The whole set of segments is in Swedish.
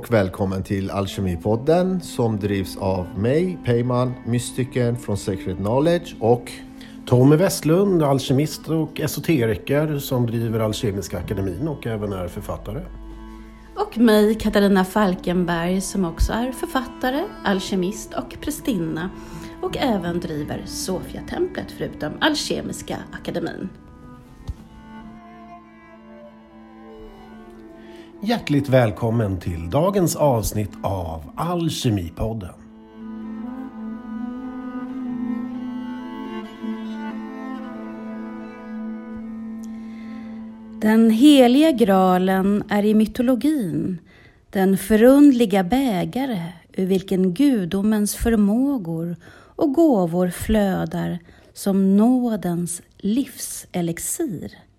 Och välkommen till Alkemipodden som drivs av mig, Peyman, mystiken från Sacred Knowledge och Tommy Westlund, alkemist och esoteriker som driver Alkemiska akademin och även är författare. Och mig, Katarina Falkenberg, som också är författare, alkemist och prästinna och även driver Sofiatemplet förutom Alkemiska akademin. Hjärtligt välkommen till dagens avsnitt av Alkemipodden. Den heliga graalen är i mytologin den förundliga bägare ur vilken gudomens förmågor och gåvor flödar som nådens livselixir.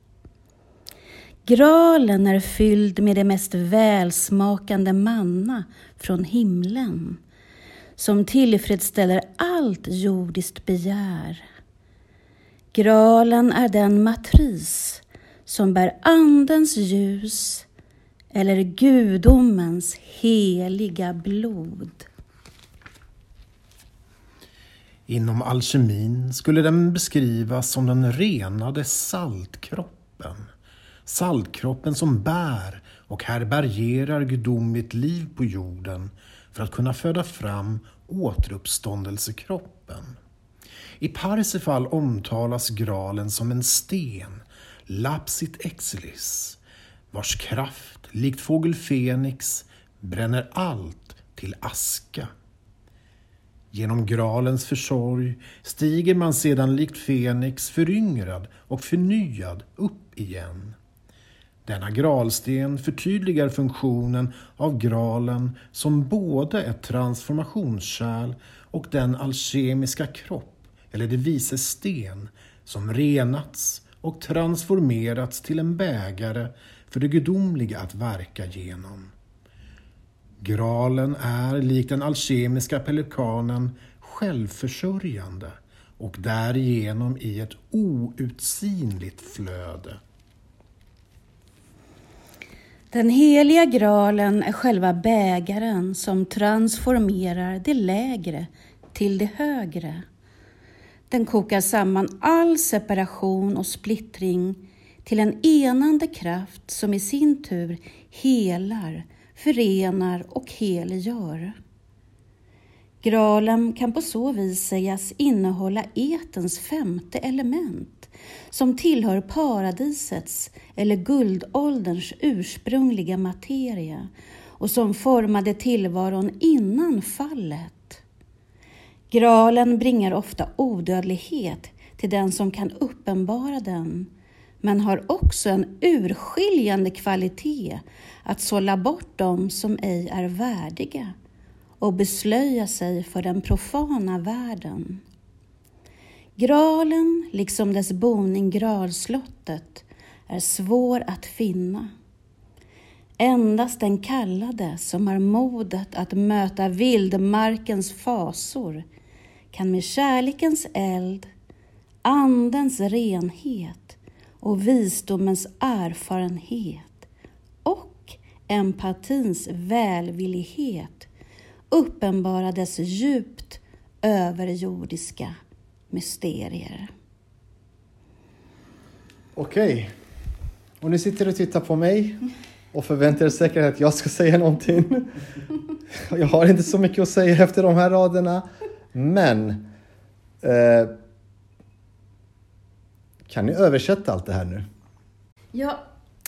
Graalen är fylld med det mest välsmakande manna från himlen som tillfredsställer allt jordiskt begär. Graalen är den matris som bär Andens ljus eller gudomens heliga blod. Inom alkemin skulle den beskrivas som den renade saltkroppen. Saltkroppen som bär och härbärgerar gudomligt liv på jorden för att kunna föda fram återuppståndelsekroppen. I Parsifal omtalas graalen som en sten, lapsit exilis, vars kraft, likt fågel Fenix, bränner allt till aska. Genom gralens försorg stiger man sedan likt Fenix föryngrad och förnyad upp igen. Denna gralsten förtydligar funktionen av gralen som både ett transformationskärl och den alkemiska kropp, eller det vises sten, som renats och transformerats till en bägare för det gudomliga att verka genom. Gralen är, likt den alkemiska pelikanen, självförsörjande och därigenom i ett outsinligt flöde. Den heliga graalen är själva bägaren som transformerar det lägre till det högre. Den kokar samman all separation och splittring till en enande kraft som i sin tur helar, förenar och helgör. Graalen kan på så vis sägas innehålla etens femte element som tillhör paradisets eller guldålderns ursprungliga materia och som formade tillvaron innan fallet. Graalen bringar ofta odödlighet till den som kan uppenbara den men har också en urskiljande kvalitet att sålla bort dem som ej är värdiga och beslöja sig för den profana världen. Graalen, liksom dess boning Gralslottet, är svår att finna. Endast den kallade som har modet att möta vildmarkens fasor kan med kärlekens eld, andens renhet och visdomens erfarenhet och empatins välvillighet uppenbara dess djupt överjordiska mysterier. Okej. Och ni sitter och tittar på mig och förväntar er säkert att jag ska säga någonting. Jag har inte så mycket att säga efter de här raderna. Men eh, kan ni översätta allt det här nu? Ja,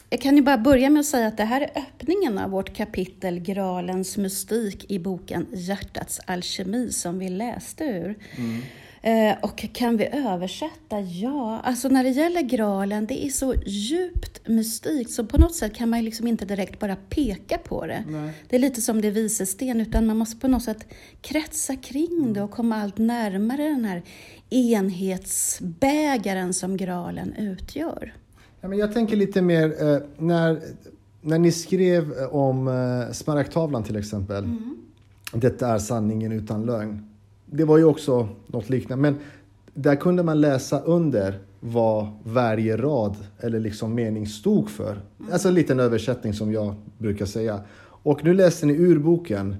jag kan ju bara börja med att säga att det här är öppningen av vårt kapitel Gralens mystik i boken Hjärtats alkemi som vi läste ur. Mm. Eh, och kan vi översätta? Ja, alltså när det gäller graalen, det är så djupt mystikt så på något sätt kan man liksom inte direkt bara peka på det. Nej. Det är lite som det vises sten, utan man måste på något sätt kretsa kring det och komma allt närmare den här enhetsbägaren som graalen utgör. Ja, men jag tänker lite mer eh, när, när ni skrev om eh, smaragdtavlan till exempel. Mm. Detta är sanningen utan lögn det var ju också något liknande. Men där kunde man läsa under vad varje rad eller liksom mening stod för. Alltså en liten översättning som jag brukar säga. Och nu läste ni ur boken.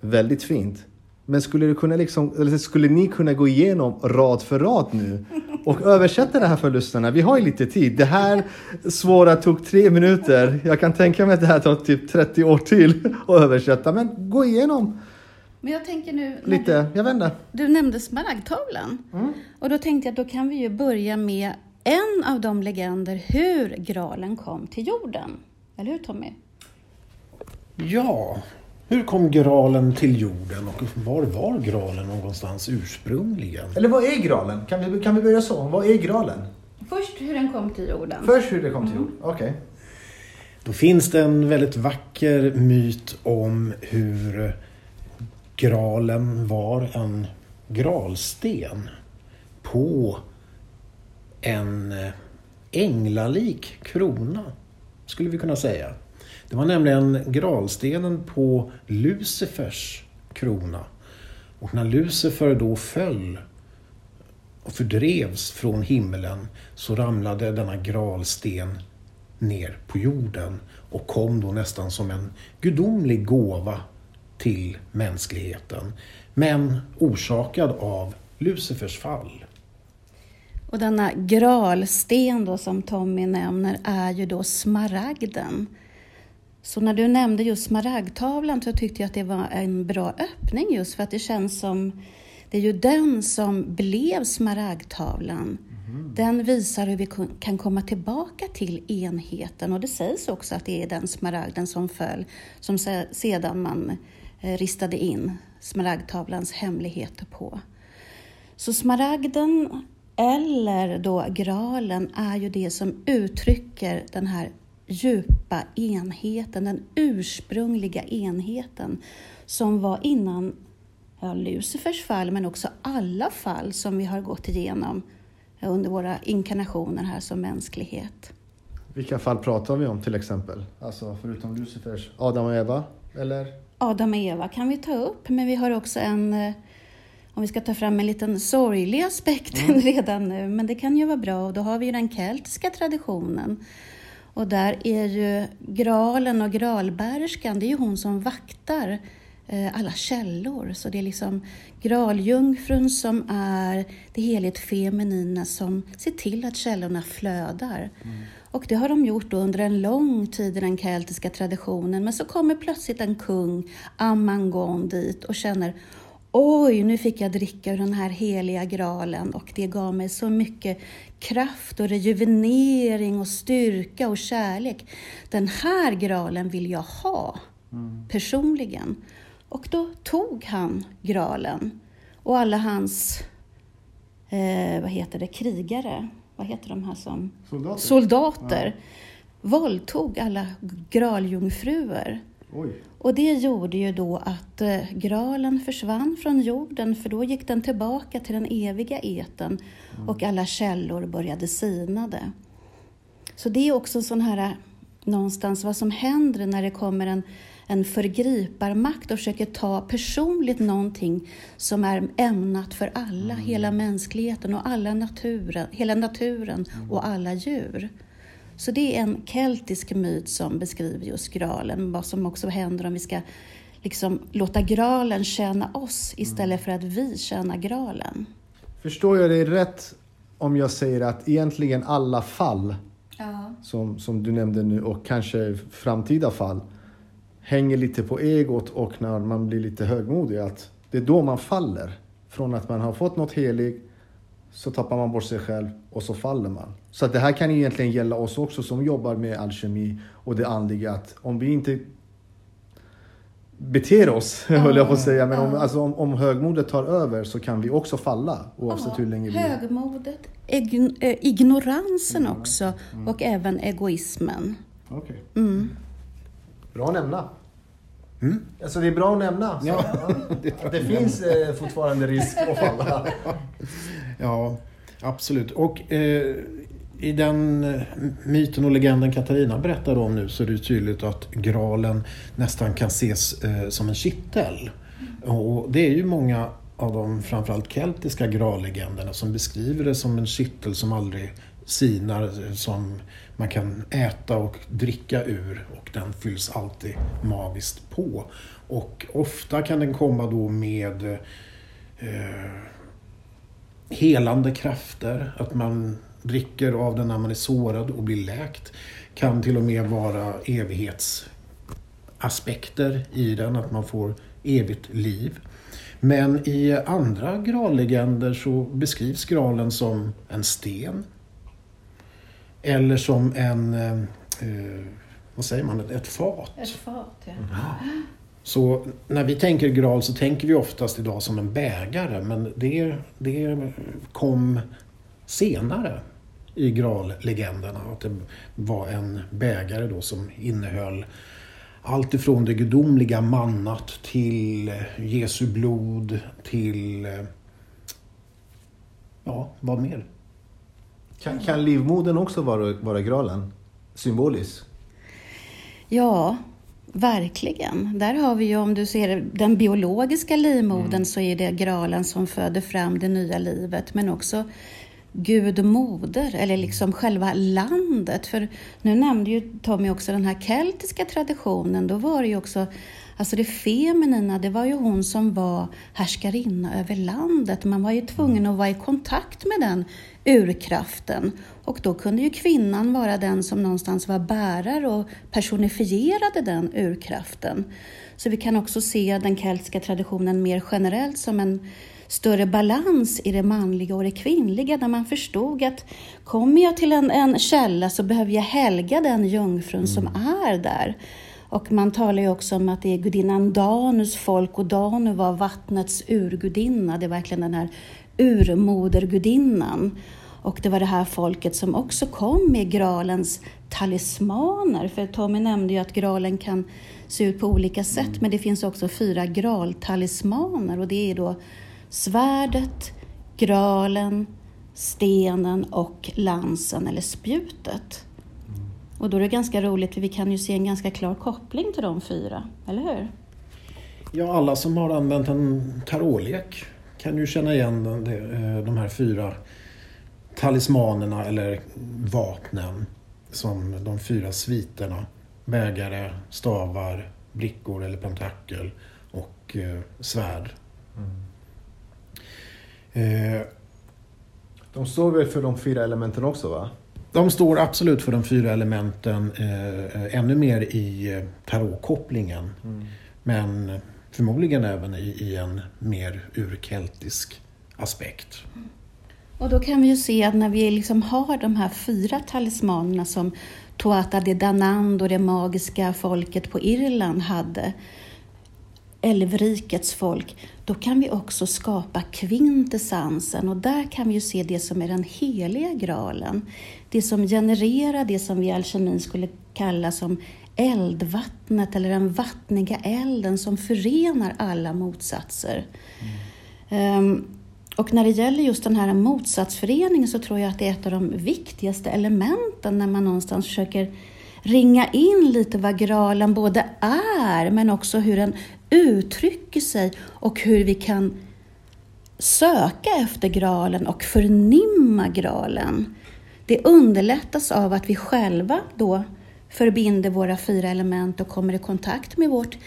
Väldigt fint. Men skulle, du kunna liksom, eller skulle ni kunna gå igenom rad för rad nu och översätta det här för lyssnarna? Vi har ju lite tid. Det här svåra tog tre minuter. Jag kan tänka mig att det här tar typ 30 år till att översätta. Men gå igenom Men jag tänker nu, lite. Jag inte. du, nämnde smaragdtavlan. Och då tänkte jag att då kan vi ju börja med en av de legender hur graalen kom till jorden. Eller hur Tommy? Ja, hur kom graalen till jorden och var var graalen någonstans ursprungligen? Eller vad är graalen? Kan vi, kan vi börja så? Vad är graalen? Först hur den kom till jorden. Först hur det kom till jord. Okej. Då finns det en väldigt vacker myt om hur graalen var en gralsten på en eh, änglalik krona, skulle vi kunna säga. Det var nämligen gralstenen på Lucifers krona. Och när Lucifer då föll och fördrevs från himlen så ramlade denna gralsten ner på jorden och kom då nästan som en gudomlig gåva till mänskligheten. Men orsakad av Lucifers fall. Och denna gralsten då som Tommy nämner är ju då smaragden. Så när du nämnde just smaragdtavlan så tyckte jag att det var en bra öppning just för att det känns som det är ju den som blev smaragdtavlan. Den visar hur vi kan komma tillbaka till enheten och det sägs också att det är den smaragden som föll som se- sedan man Eh, ristade in smaragdtavlans hemligheter på. Så smaragden eller då graalen är ju det som uttrycker den här djupa enheten, den ursprungliga enheten som var innan ja, Lucifers fall men också alla fall som vi har gått igenom eh, under våra inkarnationer här som mänsklighet. Vilka fall pratar vi om till exempel? Alltså förutom Lucifers, Adam och Eva? Eller? Adam och Eva kan vi ta upp, men vi har också en, eh, om vi ska ta fram en liten sorglig aspekt redan nu, men det kan ju vara bra och då har vi ju den keltiska traditionen. Och där är ju graalen och graalbärerskan, det är ju hon som vaktar eh, alla källor. Så det är liksom graljungfrun som är det heligt feminina som ser till att källorna flödar. Och det har de gjort under en lång tid i den keltiska traditionen. Men så kommer plötsligt en kung, Amangon, dit och känner Oj, nu fick jag dricka ur den här heliga graalen och det gav mig så mycket kraft och rejuvenering och styrka och kärlek. Den här graalen vill jag ha personligen. Och då tog han graalen och alla hans, eh, vad heter det, krigare, vad heter de här som Soldater? soldater våldtog alla graljungfruer. Oj. Och det gjorde ju då att eh, graalen försvann från jorden för då gick den tillbaka till den eviga eten och alla källor började sinade. Så det är också en sån här eh, någonstans vad som händer när det kommer en, en förgriparmakt och försöker ta personligt någonting som är ämnat för alla, hela mänskligheten och alla naturen, hela naturen och alla djur. Så det är en keltisk myt som beskriver just graalen, vad som också händer om vi ska liksom låta graalen tjäna oss istället för att vi tjänar graalen. Förstår jag dig rätt om jag säger att egentligen alla fall Ja. som, som du nämnde nu och kanske framtida fall hänger lite på egot och när man blir lite högmodig att det är då man faller. Från att man har fått något heligt så tappar man bort sig själv och så faller man. Så det här kan egentligen gälla oss också som jobbar med alkemi och det andliga att om vi inte beter oss, höll jag på att säga, men om, alltså, om, om högmodet tar över så kan vi också falla oavsett hur länge vi... Högmodet, eh, ignoransen också och även egoismen. Okej. Mm. Bra att nämna. Alltså det är bra att nämna. Så, Ja, ja. Det finns eh, fortfarande risk att falla. Ja, absolut. Och eh, i den eh, myten och legenden Katarina berättar om nu så är det tydligt att graalen nästan kan ses eh, som en kittel. Och det är ju många av de framförallt keltiska graallegenderna som beskriver det som en kittel som aldrig sinar som man kan äta och dricka ur och den fylls alltid magiskt på. Och ofta kan den komma då med eh, helande krafter, att man dricker av den när man är sårad och blir läkt. Kan till och med vara evighetsaspekter i den, att man får evigt liv. Men i andra grallegender så beskrivs gralen som en sten. Eller som en, eh, eh vad säger man, ett fat. Ett fat, ja. Mm. Så när vi tänker graal så tänker vi oftast idag som en bägare men det, det kom senare i graallegenderna. Att det var en bägare då som innehöll allt ifrån det gudomliga mannat till Jesu blod till... Ja, vad mer? Kan, kan livmodern också vara, vara graalen? Symboliskt? Ja, verkligen. Där har vi ju, om du ser den biologiska livmodern, mm. så är det graalen som föder fram det nya livet. Men också Gud moder, eller liksom själva landet. För nu nämnde ju Tommy också den här keltiska traditionen. Då var det ju också, alltså det feminina, det var ju hon som var härskarinna över landet. Man var ju tvungen att vara i kontakt med den urkraften. Och då kunde ju kvinnan vara den som någonstans var bärare och personifierade den urkraften. Så vi kan också se den keltiska traditionen mer generellt som en större balans i det manliga och det kvinnliga där man förstod att kommer jag till en, en källa så behöver jag helga den jungfrun mm. som är där. Och man talar ju också om att det är gudinnan Danus folk och Danu var vattnets urgudinna. Det är verkligen den här urmodergudinnan. Och det var det här folket som också kom med gralens talismaner. För Tommy nämnde ju att gralen kan se ut på olika sätt, mm. men det finns också fyra graltalismaner och det är då svärdet, gralen, stenen och lansen eller spjutet. Och då är det ganska roligt för vi kan ju se en ganska klar koppling till de fyra, eller hur? Ja, alla som har använt en tarotlek kan ju känna igen eh, de här fyra talismanerna eller vapnen som de fyra sviterna. Bägare, stavar, brickor eller pentakel och eh, svärd. Mm. Eh, de står väl för de fyra elementen också va? De står absolut för de fyra elementen, eh, ännu mer i tarotkopplingen. Mm. Men förmodligen även i, i en mer urkeltisk aspekt. Och då kan vi ju se att när vi liksom har de här fyra talismanerna som Tuatha de Danand och det magiska folket på Irland hade, älvrikets folk, då kan vi också skapa kvintessensen och där kan vi ju se det som är den heliga graalen. Det som genererar det som vi i alkemin skulle kalla som eldvattnet eller den vattniga elden som förenar alla motsatser. Mm. Um, och när det gäller just den här motsatsföreningen så tror jag att det är ett av de viktigaste elementen när man någonstans försöker ringa in lite vad graalen både är men också hur den uttrycker sig och hur vi kan söka efter graalen och förnimma graalen. Det underlättas av att vi själva då förbinder våra fyra element och kommer i kontakt med vårt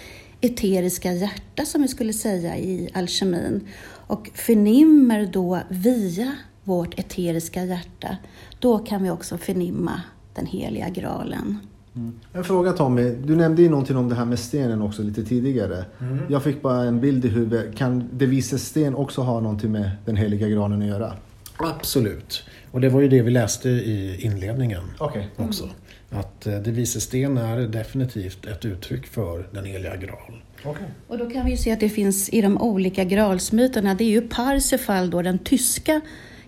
eteriska hjärta som vi skulle säga i alkemin och förnimmer då via vårt eteriska hjärta, då kan vi också förnimma den heliga graalen. Mm. En fråga Tommy, du nämnde ju någonting om det här med stenen också lite tidigare. Mm. Jag fick bara en bild i huvudet. Kan det visa sten också ha någonting med den heliga granen att göra? Absolut. Och det var ju det vi läste i inledningen okay. också. Mm. Att eh, det vise sten är definitivt ett uttryck för den heliga graal. Okay. Och då kan vi ju se att det finns i de olika graalsmyterna, det är ju Parsifal då, den tyska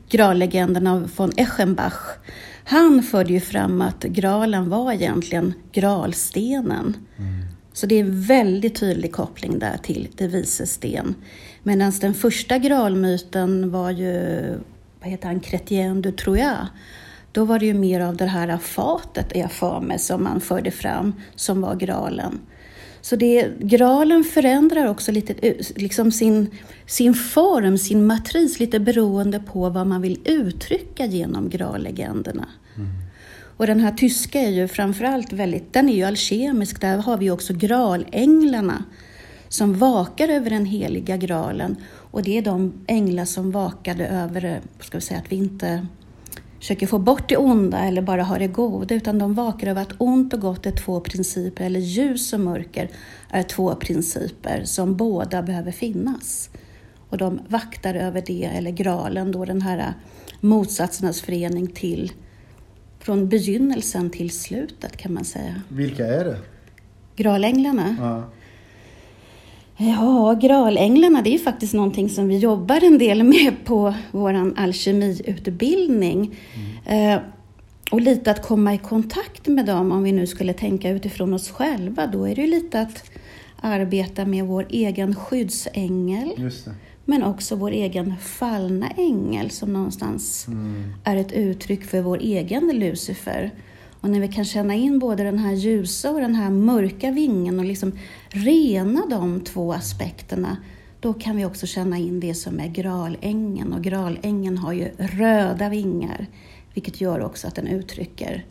graallegenden av von Eschenbach. Han förde ju fram att graalen var egentligen graalstenen. Mm. Så det är en väldigt tydlig koppling där till det vise sten. Medan den första graalmyten var ju, vad heter han, Chrétien du Troyes. Då var det ju mer av det här fatet, är jag för mig, som man förde fram, som var graalen. Så det, graalen förändrar också lite liksom sin, sin form, sin matris, lite beroende på vad man vill uttrycka genom graallegenderna. Mm. Och den här tyska är ju framförallt väldigt, den är ju alkemisk. Där har vi också graalänglarna som vakar över den heliga graalen. Och det är de änglar som vakade över, ska vi säga att vi inte försöker få bort det onda eller bara ha det goda, utan de vakar över att ont och gott är två principer, eller ljus och mörker är två principer som båda behöver finnas. Och de vaktar över det, eller graalen då, den här motsatsernas förening till från begynnelsen till slutet kan man säga. Vilka är det? Gralänglarna? Ja. Ja, Gralänglarna det är faktiskt någonting som vi jobbar en del med på vår alkemiutbildning. Mm. Eh, och lite att komma i kontakt med dem, om vi nu skulle tänka utifrån oss själva, då är det ju lite att arbeta med vår egen skyddsängel. Men också vår egen fallna ängel som någonstans mm. är ett uttryck för vår egen Lucifer. Och när vi kan känna in både den här ljusa och den här mörka vingen och liksom rena de två aspekterna, då kan vi också känna in det som är gralängen. Och gralängen har ju röda vingar, vilket gör också att den uttrycker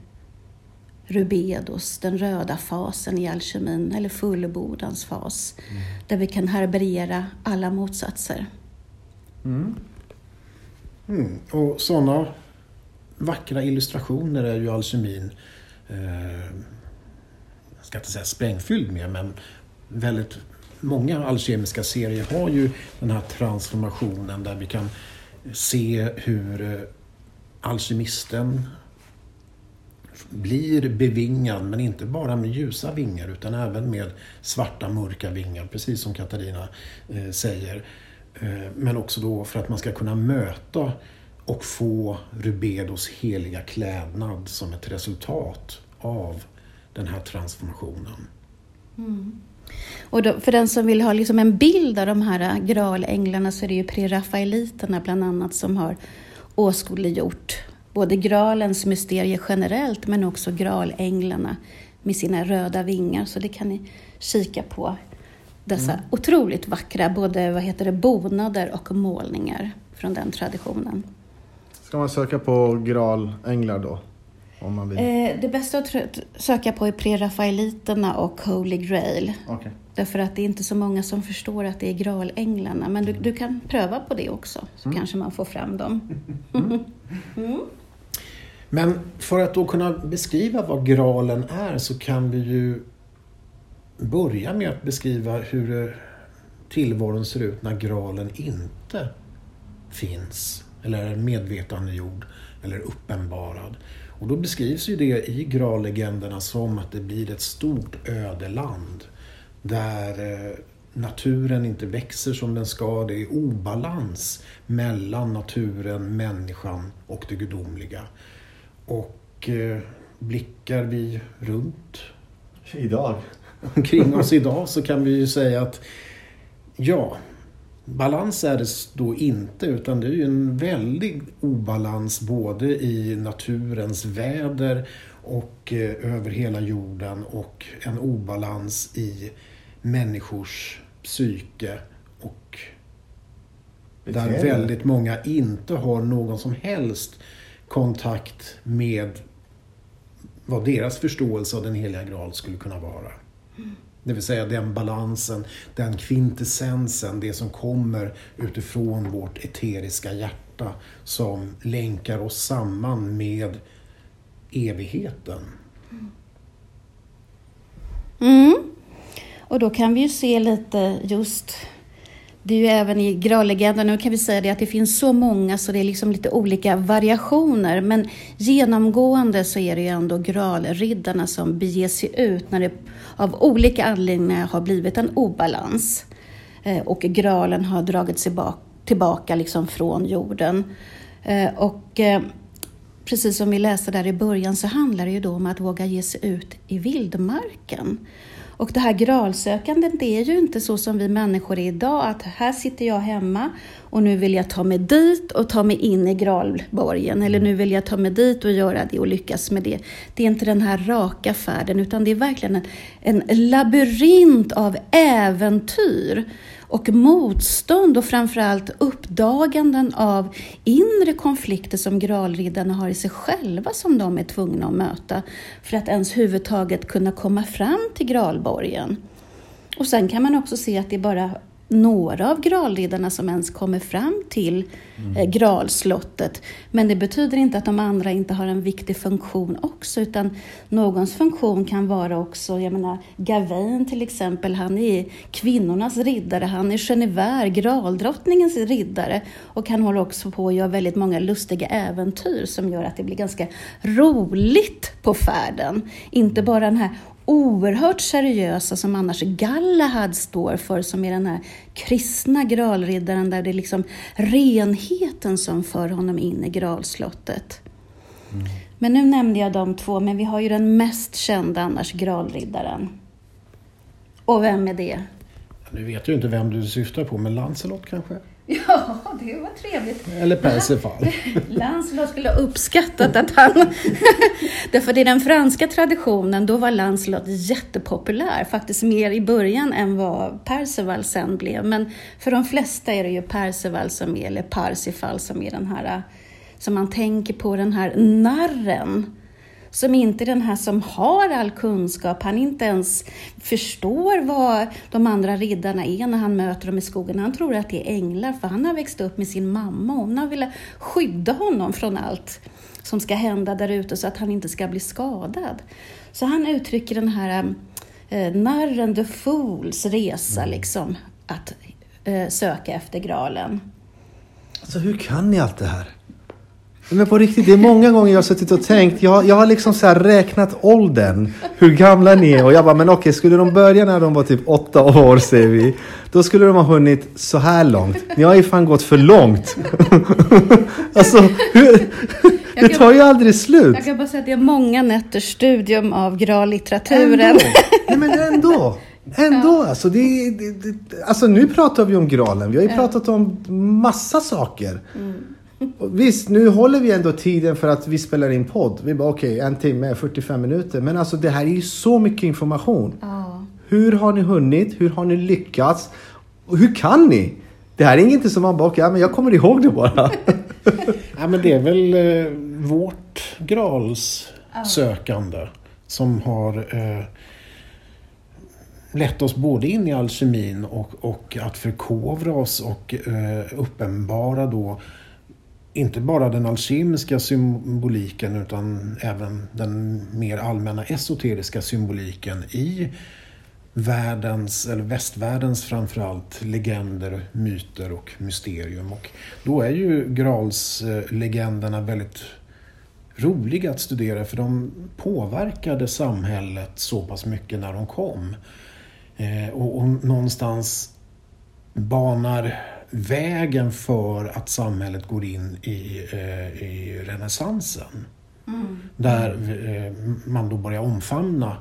rubedos, den röda fasen i alkemin, eller fullbordans fas, mm. där vi kan härbärgera alla motsatser. Mm. Mm. Och sådana vackra illustrationer är ju alkemin, eh, jag ska inte säga sprängfylld med, men väldigt många alkemiska serier har ju den här transformationen där vi kan se hur eh, alkemisten blir bevingad, men inte bara med ljusa vingar utan även med svarta, mörka vingar, precis som Katarina eh, säger. Eh, men också då för att man ska kunna möta och få Rubedos heliga klädnad som ett resultat av den här transformationen. Mm. Och då, för den som vill ha liksom en bild av de här gralänglarna så är det ju prerafaeliterna bland annat som har åskådliggjort både gralens mysterier generellt men också gralänglarna med sina röda vingar. Så det kan ni kika på. Dessa mm. otroligt vackra både vad heter det, bonader och målningar från den traditionen. Ska man söka på gralänglar då? Om man vill. Eh, det bästa att söka på är prerafaeliterna och Holy Grail. Okay. Därför att det är inte så många som förstår att det är gralänglarna. Men du, du kan pröva på det också, så mm. kanske man får fram dem. Mm. mm. Men för att då kunna beskriva vad graalen är så kan vi ju börja med att beskriva hur tillvaron ser ut när graalen inte finns eller medvetandegjord eller uppenbarad. Och då beskrivs ju det i graallegenderna som att det blir ett stort ödeland där eh, naturen inte växer som den ska. Det är obalans mellan naturen, människan och det gudomliga. Och eh, blickar vi runt idag omkring oss idag så kan vi ju säga att ja, balans är det då inte utan det är ju en väldig obalans både i naturens väder och eh, över hela jorden och en obalans i människors psyke och där väldigt många inte har någon som helst kontakt med vad deras förståelse av den heliga graal skulle kunna vara. Det vill säga den balansen, den kvintessensen, det som kommer utifrån vårt eteriska hjärta som länkar oss samman med evigheten. Mm. Och då kan vi ju se lite just det är ju även i graallegenden, nu kan vi säga det att det finns så många så det är liksom lite olika variationer. Men genomgående så är det ju ändå graalriddarna som beger sig ut när det av olika anledningar har blivit en obalans. Eh, och graalen har dragit sig tillbaka liksom från jorden. Eh, och eh, precis som vi läste där i början så handlar det ju då om att våga ge sig ut i vildmarken. Och det här gralsökandet, det är ju inte så som vi människor är idag, att här sitter jag hemma och nu vill jag ta mig dit och ta mig in i Gralborgen eller nu vill jag ta mig dit och göra det och lyckas med det. Det är inte den här raka färden utan det är verkligen en, en labyrint av äventyr och motstånd och framförallt uppdaganden av inre konflikter som gralriddarna har i sig själva som de är tvungna att möta för att ens huvudtaget kunna komma fram till Gralborgen. Och sen kan man också se att det är bara några av gralriddarna som ens kommer fram till mm. eh, gralslottet. Men det betyder inte att de andra inte har en viktig funktion också, utan någons funktion kan vara också, jag menar Gawain till exempel, han är kvinnornas riddare, han är Genevär, graldrottningens riddare och han håller också på att göra väldigt många lustiga äventyr som gör att det blir ganska roligt på färden. Inte bara den här oerhört seriösa som annars Galahad står för, som är den här kristna gralriddaren där det är liksom renheten som för honom in i gralslottet. Mm. Men nu nämnde jag de två, men vi har ju den mest kända annars, gralriddaren. Och vem är det? Nu vet jag inte vem du syftar på, men Lancelot kanske? Ja, det var trevligt. Eller Persifal. Lancelot skulle ha uppskattat att han... Därför i den franska traditionen, då var Lancelot jättepopulär. Faktiskt mer i början än vad Percival sen blev. Men för de flesta är det ju Percival som är, eller Parsifal som är den här, som man tänker på, den här narren som inte den här som har all kunskap. Han inte ens förstår vad de andra riddarna är när han möter dem i skogen. Han tror att det är änglar, för han har växt upp med sin mamma och hon har velat skydda honom från allt som ska hända där ute så att han inte ska bli skadad. Så han uttrycker den här eh, narren, the fools resa, mm. liksom, att eh, söka efter graalen. Alltså hur kan ni allt det här? Men på riktigt, det är många gånger jag har suttit och tänkt. Jag, jag har liksom så räknat åldern. Hur gamla ni är. Och jag bara, men okej, skulle de börja när de var typ åtta år, säger vi. Då skulle de ha hunnit så här långt. Ni har ju fan gått för långt. alltså, hur, det tar ju aldrig slut. Jag kan bara säga att det är många nätters studium av grallitteraturen. Ändå. Nej, men ändå. Ändå ja. alltså. Det, det, det, alltså. Nu pratar vi om graalen. Vi har ju pratat om massa saker. Mm. Visst, nu håller vi ändå tiden för att vi spelar in podd. Vi bara okej, okay, en timme, 45 minuter. Men alltså det här är ju så mycket information. Ja. Hur har ni hunnit? Hur har ni lyckats? Och hur kan ni? Det här är inget som man bara, okay, ja, men jag kommer ihåg det bara. ja, men det är väl eh, vårt gralssökande som har eh, lett oss både in i alkemin och, och att förkovra oss och eh, uppenbara då inte bara den alkemiska symboliken utan även den mer allmänna esoteriska symboliken i världens, eller västvärldens framförallt, legender, myter och mysterium. Och då är ju Grals-legenderna väldigt roliga att studera för de påverkade samhället så pass mycket när de kom. Eh, och, och någonstans banar vägen för att samhället går in i, eh, i renässansen. Mm. Där eh, man då börjar omfamna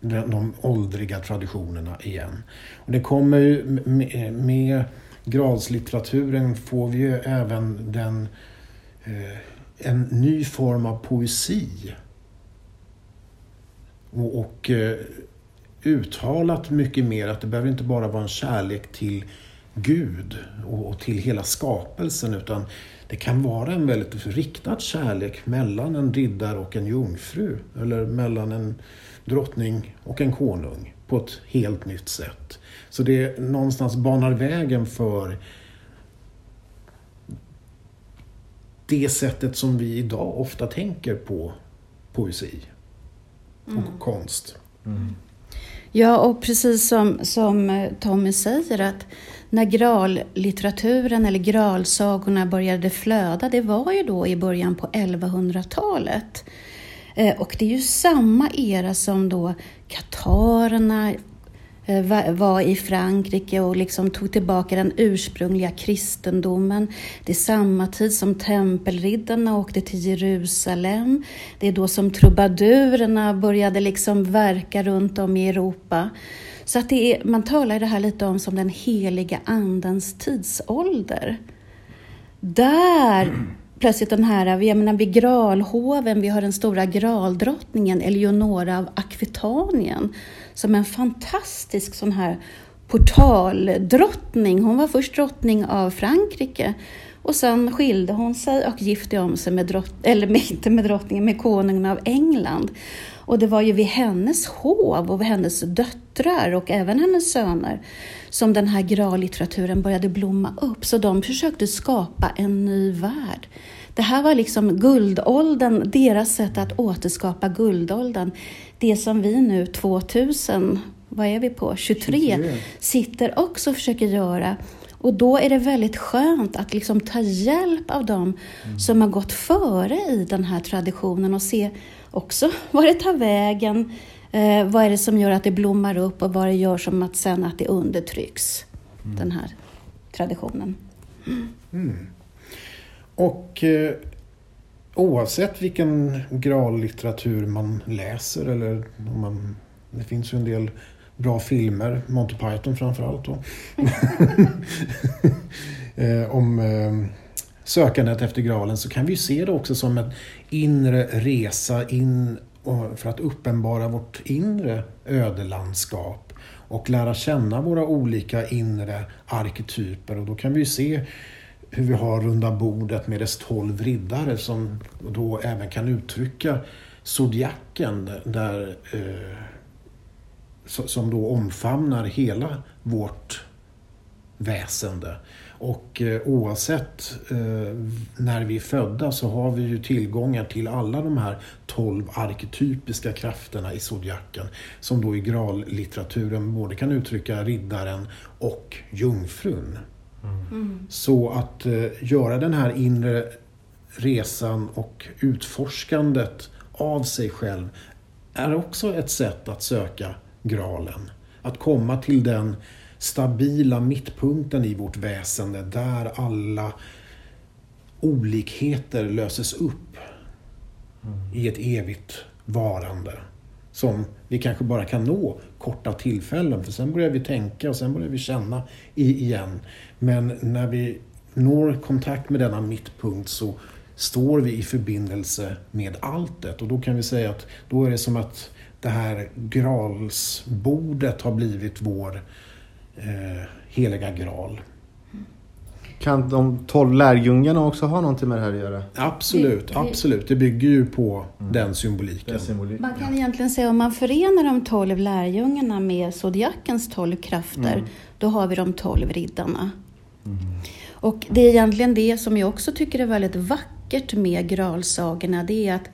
de, de åldriga traditionerna igen. Och det kommer ju med, med gradslitteraturen får vi ju även den, eh, en ny form av poesi. Och, och uttalat mycket mer att det behöver inte bara vara en kärlek till Gud och till hela skapelsen utan det kan vara en väldigt riktad kärlek mellan en riddare och en jungfru eller mellan en drottning och en konung på ett helt nytt sätt. Så det någonstans banar vägen för det sättet som vi idag ofta tänker på poesi och mm. konst. Mm. Ja, och precis som, som Tommy säger att när grallitteraturen eller gralsagorna började flöda, det var ju då i början på 1100-talet. Eh, och det är ju samma era som då katarerna eh, var i Frankrike och liksom tog tillbaka den ursprungliga kristendomen. Det är samma tid som tempelriddarna åkte till Jerusalem. Det är då som trubadurerna började liksom verka runt om i Europa. Så att det är, man talar det här lite om som den heliga andens tidsålder. Där plötsligt den här, jag menar vid Gralhoven, vi har den stora Graldrottningen Eleonora av Akvitanien som en fantastisk sån här portaldrottning. Hon var först drottning av Frankrike och sen skilde hon sig och gifte om sig med, drott, eller inte med drottningen, med konungen av England. Och det var ju vid hennes hov och hennes döttrar och även hennes söner som den här grallitteraturen började blomma upp. Så de försökte skapa en ny värld. Det här var liksom guldåldern, deras sätt att återskapa guldåldern. Det som vi nu 2000, vad är vi på, 23, 23. sitter också och försöker göra. Och då är det väldigt skönt att liksom ta hjälp av dem mm. som har gått före i den här traditionen och se också vad det tar vägen, eh, vad är det som gör att det blommar upp och vad det gör som att sen att det undertrycks, mm. den här traditionen. Mm. Och eh, oavsett vilken grallitteratur man läser eller om man, det finns ju en del bra filmer, Monty Python framförallt då. eh, om eh, sökandet efter graalen så kan vi se det också som en inre resa in för att uppenbara vårt inre ödelandskap och lära känna våra olika inre arketyper och då kan vi se hur vi har runda bordet med dess tolv riddare som då även kan uttrycka zodiaken där, eh, som då omfamnar hela vårt väsende. Och eh, oavsett eh, när vi är födda så har vi ju tillgångar till alla de här tolv arketypiska krafterna i zodiaken som då i grallitteraturen både kan uttrycka riddaren och jungfrun. Mm. Så att eh, göra den här inre resan och utforskandet av sig själv är också ett sätt att söka graalen. Att komma till den stabila mittpunkten i vårt väsende där alla olikheter löses upp mm. i ett evigt varande som vi kanske bara kan nå korta tillfällen för sen börjar vi tänka och sen börjar vi känna igen. Men när vi når kontakt med denna mittpunkt så står vi i förbindelse med alltet och då kan vi säga att då är det som att det här gralsbordet har blivit vår eh, heliga graal. Kan de tolv lärjungarna också ha någonting med det här att göra? Absolut, absolut. Det bygger ju på mm. den symboliken. Den symboliken. Man kan egentligen säga om man förenar de tolv lärjungarna med zodiakens tolv krafter, mm. då har vi de tolv riddarna. Mm. Och det är egentligen det som jag också tycker är väldigt vackert med gralsagorna, det är att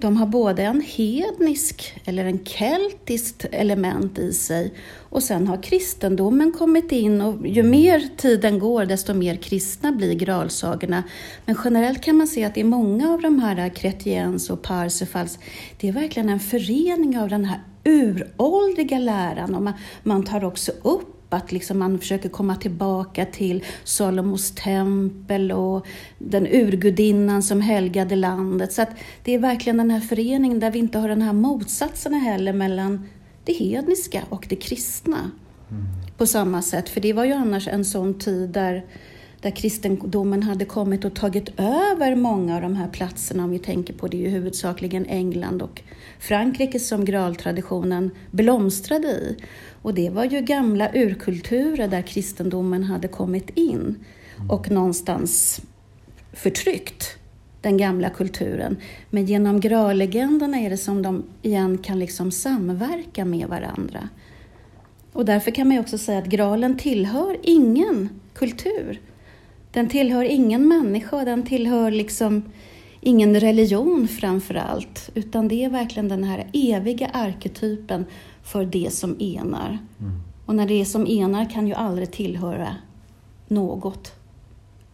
de har både en hednisk eller en keltiskt element i sig. Och sen har kristendomen kommit in och ju mer tiden går desto mer kristna blir gralsagorna. Men generellt kan man se att i många av de här Kretiens och Parsifals, det är verkligen en förening av den här uråldriga läran. Och man, man tar också upp att liksom man försöker komma tillbaka till Salomos tempel och den urgudinnan som helgade landet. Så det är verkligen den här föreningen där vi inte har den här motsatserna heller mellan det hedniska och det kristna mm. på samma sätt. För det var ju annars en sån tid där, där kristendomen hade kommit och tagit över många av de här platserna. Om vi tänker på det är ju huvudsakligen England och Frankrike som graltraditionen blomstrade i. Och det var ju gamla urkulturer där kristendomen hade kommit in och någonstans förtryckt den gamla kulturen. Men genom graallegenderna är det som de igen kan liksom samverka med varandra. Och därför kan man också säga att graalen tillhör ingen kultur. Den tillhör ingen människa, den tillhör liksom ingen religion framför allt, utan det är verkligen den här eviga arketypen för det som enar. Mm. Och när det som enar kan ju aldrig tillhöra något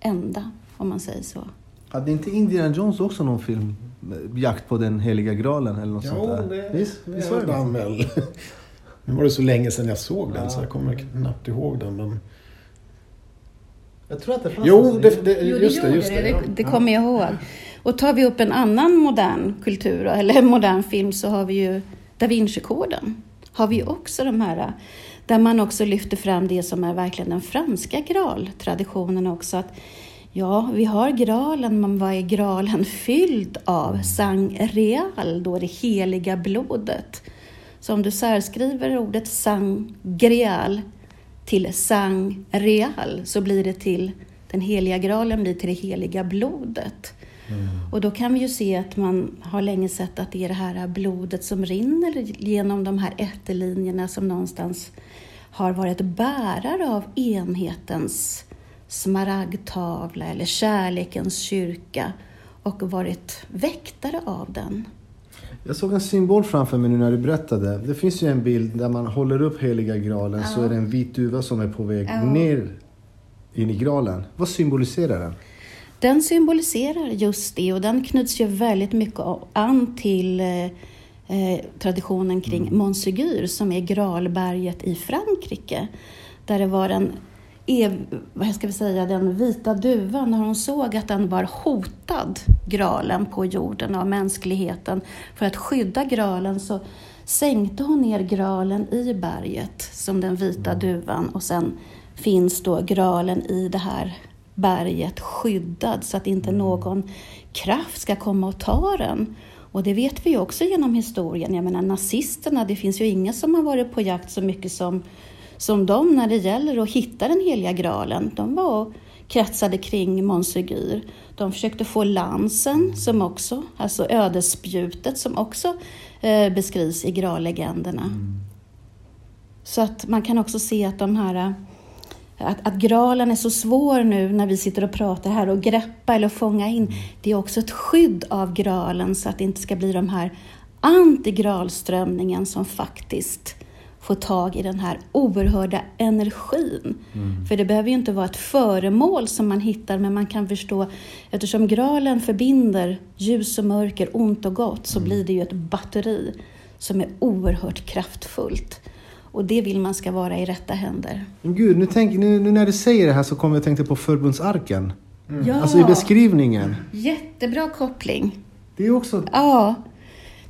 enda, om man säger så. Hade inte Indiana Jones också någon film? Jakt på den heliga graalen eller något jo, sånt där? Det, visst, visst var det han väl. Nu var det så länge sedan jag såg den ja. så jag kommer knappt ihåg den. Men... Jag tror att det fanns Jo, det, det, just det. Just det, det, det kommer jag ihåg. Och tar vi upp en annan modern kultur, eller modern film, så har vi ju Da Vinci-koden. Har vi också de här Där man också lyfter fram det som är verkligen den franska graltraditionen också. Att, ja, vi har graalen, men vad är graalen fylld av? Sang real, då det heliga blodet. Så om du särskriver ordet sang greal till sang real så blir det till den heliga graalen blir till det heliga blodet. Mm. Och då kan vi ju se att man har länge sett att det är det här blodet som rinner genom de här ätterlinjerna som någonstans har varit bärare av enhetens smaragdtavla eller kärlekens kyrka och varit väktare av den. Jag såg en symbol framför mig nu när du berättade. Det finns ju en bild där man håller upp heliga graalen ja. så är det en vit duva som är på väg ja. ner in i graalen. Vad symboliserar den? Den symboliserar just det och den knyts ju väldigt mycket an till eh, eh traditionen kring mm. Montségur som är Gralberget i Frankrike. Där det var en vad ska vi säga, den vita duvan, när hon såg att den var hotad, gralen på jorden av mänskligheten, för att skydda gralen så sänkte hon ner gralen i berget som den vita mm. duvan och sen finns då gralen i det här berget skyddad så att inte mm. någon kraft ska komma och ta den. Och det vet vi ju också genom historien. Jag menar nazisterna, det finns ju inga som har varit på jakt så mycket som, som de när det gäller att hitta den heliga graalen. De var och kretsade kring Montségur. De försökte få lansen, som också, alltså ödesspjutet, som också eh, beskrivs i graallegenderna. Mm. Så att man kan också se att de här att, att gralen är så svår nu när vi sitter och pratar här och greppa eller fånga in. Det är också ett skydd av gralen så att det inte ska bli de här antigralströmningen som faktiskt får tag i den här oerhörda energin. Mm. För det behöver ju inte vara ett föremål som man hittar, men man kan förstå, eftersom gralen förbinder ljus och mörker, ont och gott, så mm. blir det ju ett batteri som är oerhört kraftfullt. Och det vill man ska vara i rätta händer. Gud, nu, tänk, nu, nu när du säger det här så kommer jag att tänka på förbundsarken. Mm. Ja. Alltså i beskrivningen. Jättebra koppling. Det är också... Ja.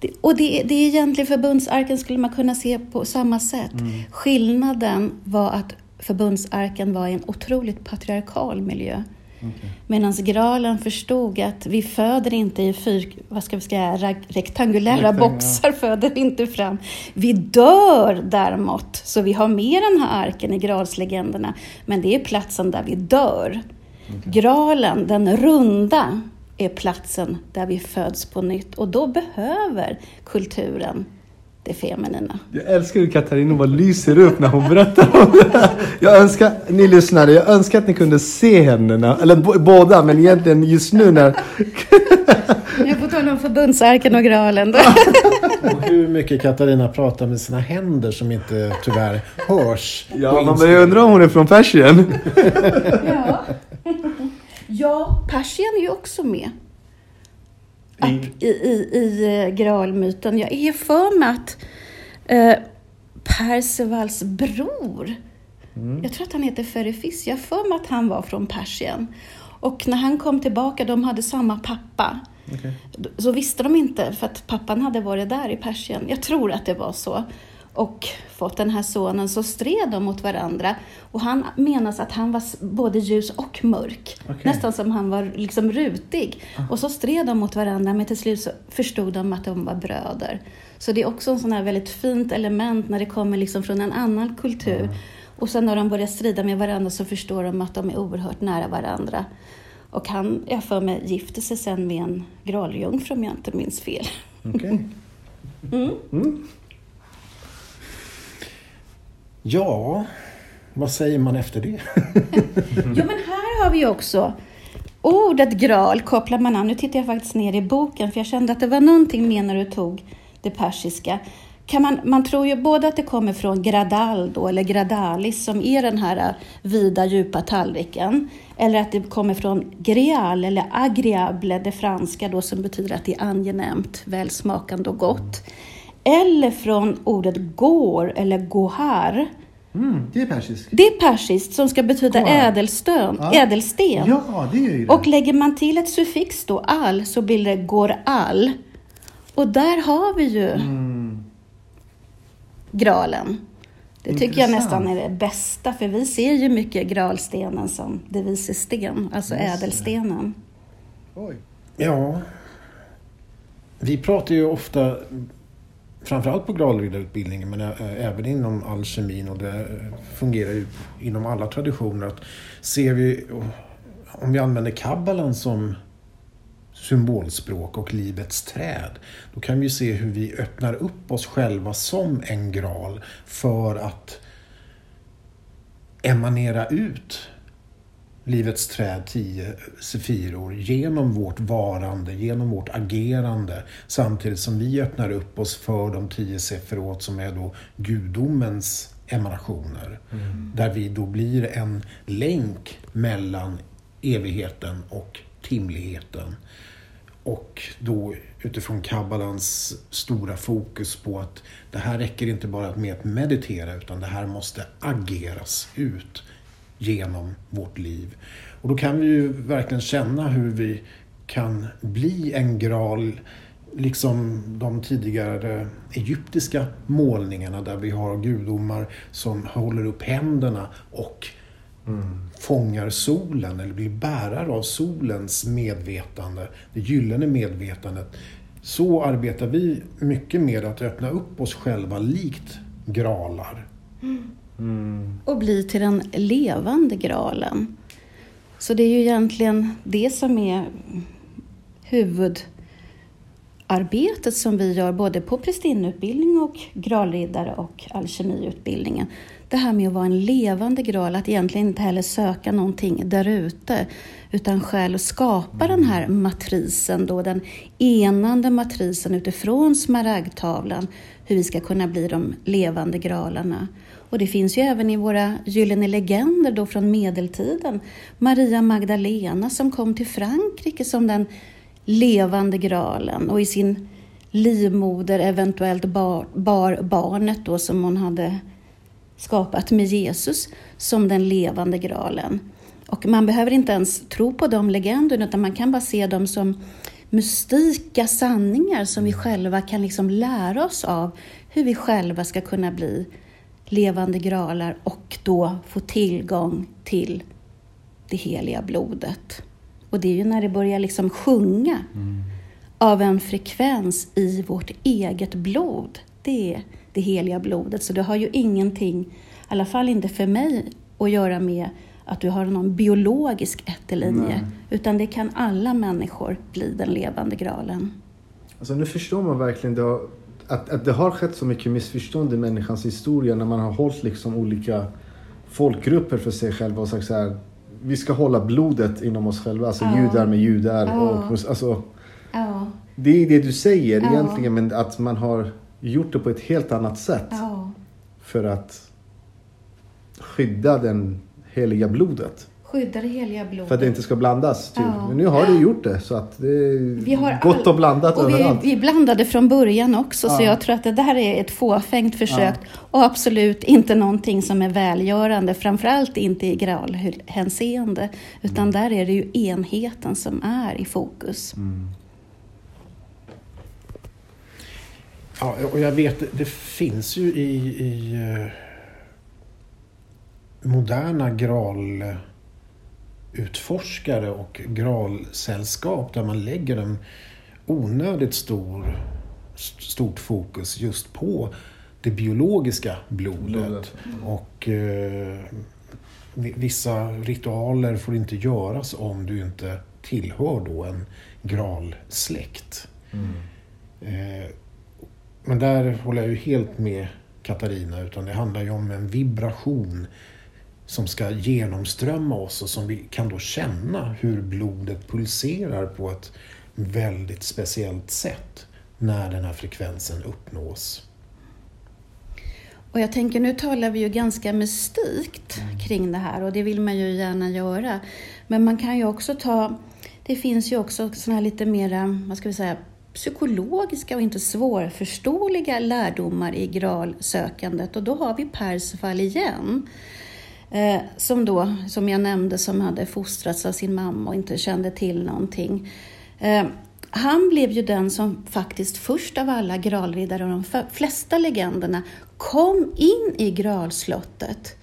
Det, och det, det är egentligen förbundsarken skulle man kunna se på samma sätt. Mm. Skillnaden var att förbundsarken var i en otroligt patriarkal miljö. Okay. Medan gralen förstod att vi föder inte i fyr, vad ska vi säga, rektangulära Rektang, boxar, föder inte fram. Vi dör däremot, så vi har med den här arken i gralslegenderna, men det är platsen där vi dör. Okay. Gralen, den runda, är platsen där vi föds på nytt och då behöver kulturen det feminina. Jag älskar hur Katarina bara lyser upp när hon berättar om det. Jag önskar, ni lyssnare, jag önskar att ni kunde se henne, eller båda, men egentligen just nu när... Jag får tala om förbundsarken och graalen då. Och hur mycket Katarina pratar med sina händer som inte tyvärr hörs. Ja, man börjar undra om hon är från Persien. Ja. Ja, Persien är ju också med. I, i, i, i eh, graalmyten. Jag är för mig att eh, Persevals bror, mm. jag tror att han heter Ferifis, jag för mig att han var från Persien. Och när han kom tillbaka, de hade samma pappa. Okay. Så visste de inte, för att pappan hade varit där i Persien. Jag tror att det var så och fått den här sonen så stred de mot varandra. Och han menas att han var både ljus och mörk. Okay. Nästan som han var liksom rutig. Ah. Och så stred de mot varandra men till slut så förstod de att de var bröder. Så det är också en sån här väldigt fint element när det kommer liksom från en annan kultur. Mm. Och sen när de börjar strida med varandra så förstår de att de är oerhört nära varandra. Och han, jag för mig, gifte sig sen med en graljungfru om jag inte minns fel. Okay. mm. Mm. Ja, vad säger man efter det? jo, men här har vi också ordet graal kopplar man an. Nu tittar jag faktiskt ner i boken för jag kände att det var någonting mer när du tog det persiska. Kan man, man tror ju både att det kommer från gradal då, eller gradalis som är den här äh, vida djupa tallriken, eller att det kommer från greal eller agriable, det franska då som betyder att det är angenämt, välsmakande och gott. Eller från ordet går eller gohar. Mm, det är persiskt. Det är persiskt som ska betyda ädelstön, ja. ädelsten. Ja, det är det. Och lägger man till ett suffix då, all, så blir det går-all. Och där har vi ju mm. graalen. Det tycker jag Intressant. nästan är det bästa, för vi ser ju mycket gralstenen som devisesten, alltså Just ädelstenen. Oj. Ja. Vi pratar ju ofta, framförallt på gradriddarutbildningen men eh, även inom alkemin och det eh, fungerar ju inom alla traditioner. Att ser vi, eh, om vi använder kabbalan som symbolspråk och livets träd, då kan vi se hur vi öppnar upp oss själva som en gral för att emanera ut livets träd, tio sefiror, genom vårt varande, genom vårt agerande. Samtidigt som vi öppnar upp oss för de tio sefirot som är då gudomens emanationer. Där vi då blir en länk mellan evigheten och timligheten. Och då utifrån kabbalans stora fokus på att det här räcker inte bara med att meditera utan det här måste ageras ut genom vårt liv. Och då kan vi ju verkligen känna hur vi kan bli en gral liksom de tidigare egyptiska målningarna där vi har gudomar som håller upp händerna och fångar solen eller blir bärare av solens medvetande, det gyllene medvetandet. Så arbetar vi mycket med att öppna upp oss själva likt gralar. Mm. Mm. Och bli till den levande gralen. Så det är ju egentligen det som är huvudarbetet som vi gör både på prästinneutbildning och gralriddare och alkemiutbildningen. Det här med att vara en levande gral, att egentligen inte heller söka någonting där ute utan själv skapa den här matrisen, då, den enande matrisen utifrån smaragdtavlan, hur vi ska kunna bli de levande gralarna. Och det finns ju även i våra gyllene legender då från medeltiden. Maria Magdalena som kom till Frankrike som den levande graalen och i sin livmoder eventuellt bar, bar barnet då som hon hade skapat med Jesus som den levande graalen. Och man behöver inte ens tro på de legenderna utan man kan bara se dem som mystika sanningar som vi själva kan liksom lära oss av hur vi själva ska kunna bli levande gralar och då få tillgång till det heliga blodet. Och det är ju när det börjar liksom sjunga av en frekvens i vårt eget blod. Det är det heliga blodet. Så det har ju ingenting, i alla fall inte för mig, att göra med att du har någon biologisk ättelinje. Utan det kan alla människor bli den levande gralen. Alltså nu förstår man verkligen har, att, att det har skett så mycket missförstånd i människans historia när man har hållit liksom olika folkgrupper för sig själva och sagt så här. Vi ska hålla blodet inom oss själva, alltså Ja. judar med judar. Ja. Och, alltså, Ja, det är det du säger Ja. egentligen men att man har gjort det på ett helt annat sätt. För att skydda den heliga blodet. Skydda det heliga blodet. För att det inte ska blandas. Typ. Ja. Men nu har det gjort det så att det är Vi har gott all- och blandat Och vi, överallt. vi blandade från början också, så Ja. jag tror att det där är ett fåfängt försök och absolut inte någonting som är välgörande, framförallt inte i gralhänseende, utan Mm. där är det ju enheten som är i fokus. Mm. Ja, och jag vet, det finns ju i, i eh, moderna gralutforskare och gralsällskap där man lägger en onödigt stor, stort fokus just på det biologiska blodet. Blodet. Och eh, vi- vissa ritualer får inte göras om du inte tillhör då en gralsläkt. Eh, men där håller jag ju helt med Katarina, utan det handlar ju om en vibration som ska genomströmma oss och som vi kan då känna hur blodet pulserar på ett väldigt speciellt sätt när den här frekvensen uppnås. Och jag tänker, nu talar vi ju ganska mystikt kring det här och det vill man ju gärna göra. Men man kan ju också ta, det finns ju också sådana här lite mera, vad ska vi säga, psykologiska och inte svårförståeliga lärdomar i gralsökandet och då har vi Persefal igen. Eh, som då, som jag nämnde, som hade fostrats av sin mamma och inte kände till någonting. Eh, han blev ju den som faktiskt först av alla gralriddare och de flesta legenderna kom in i gralslottet.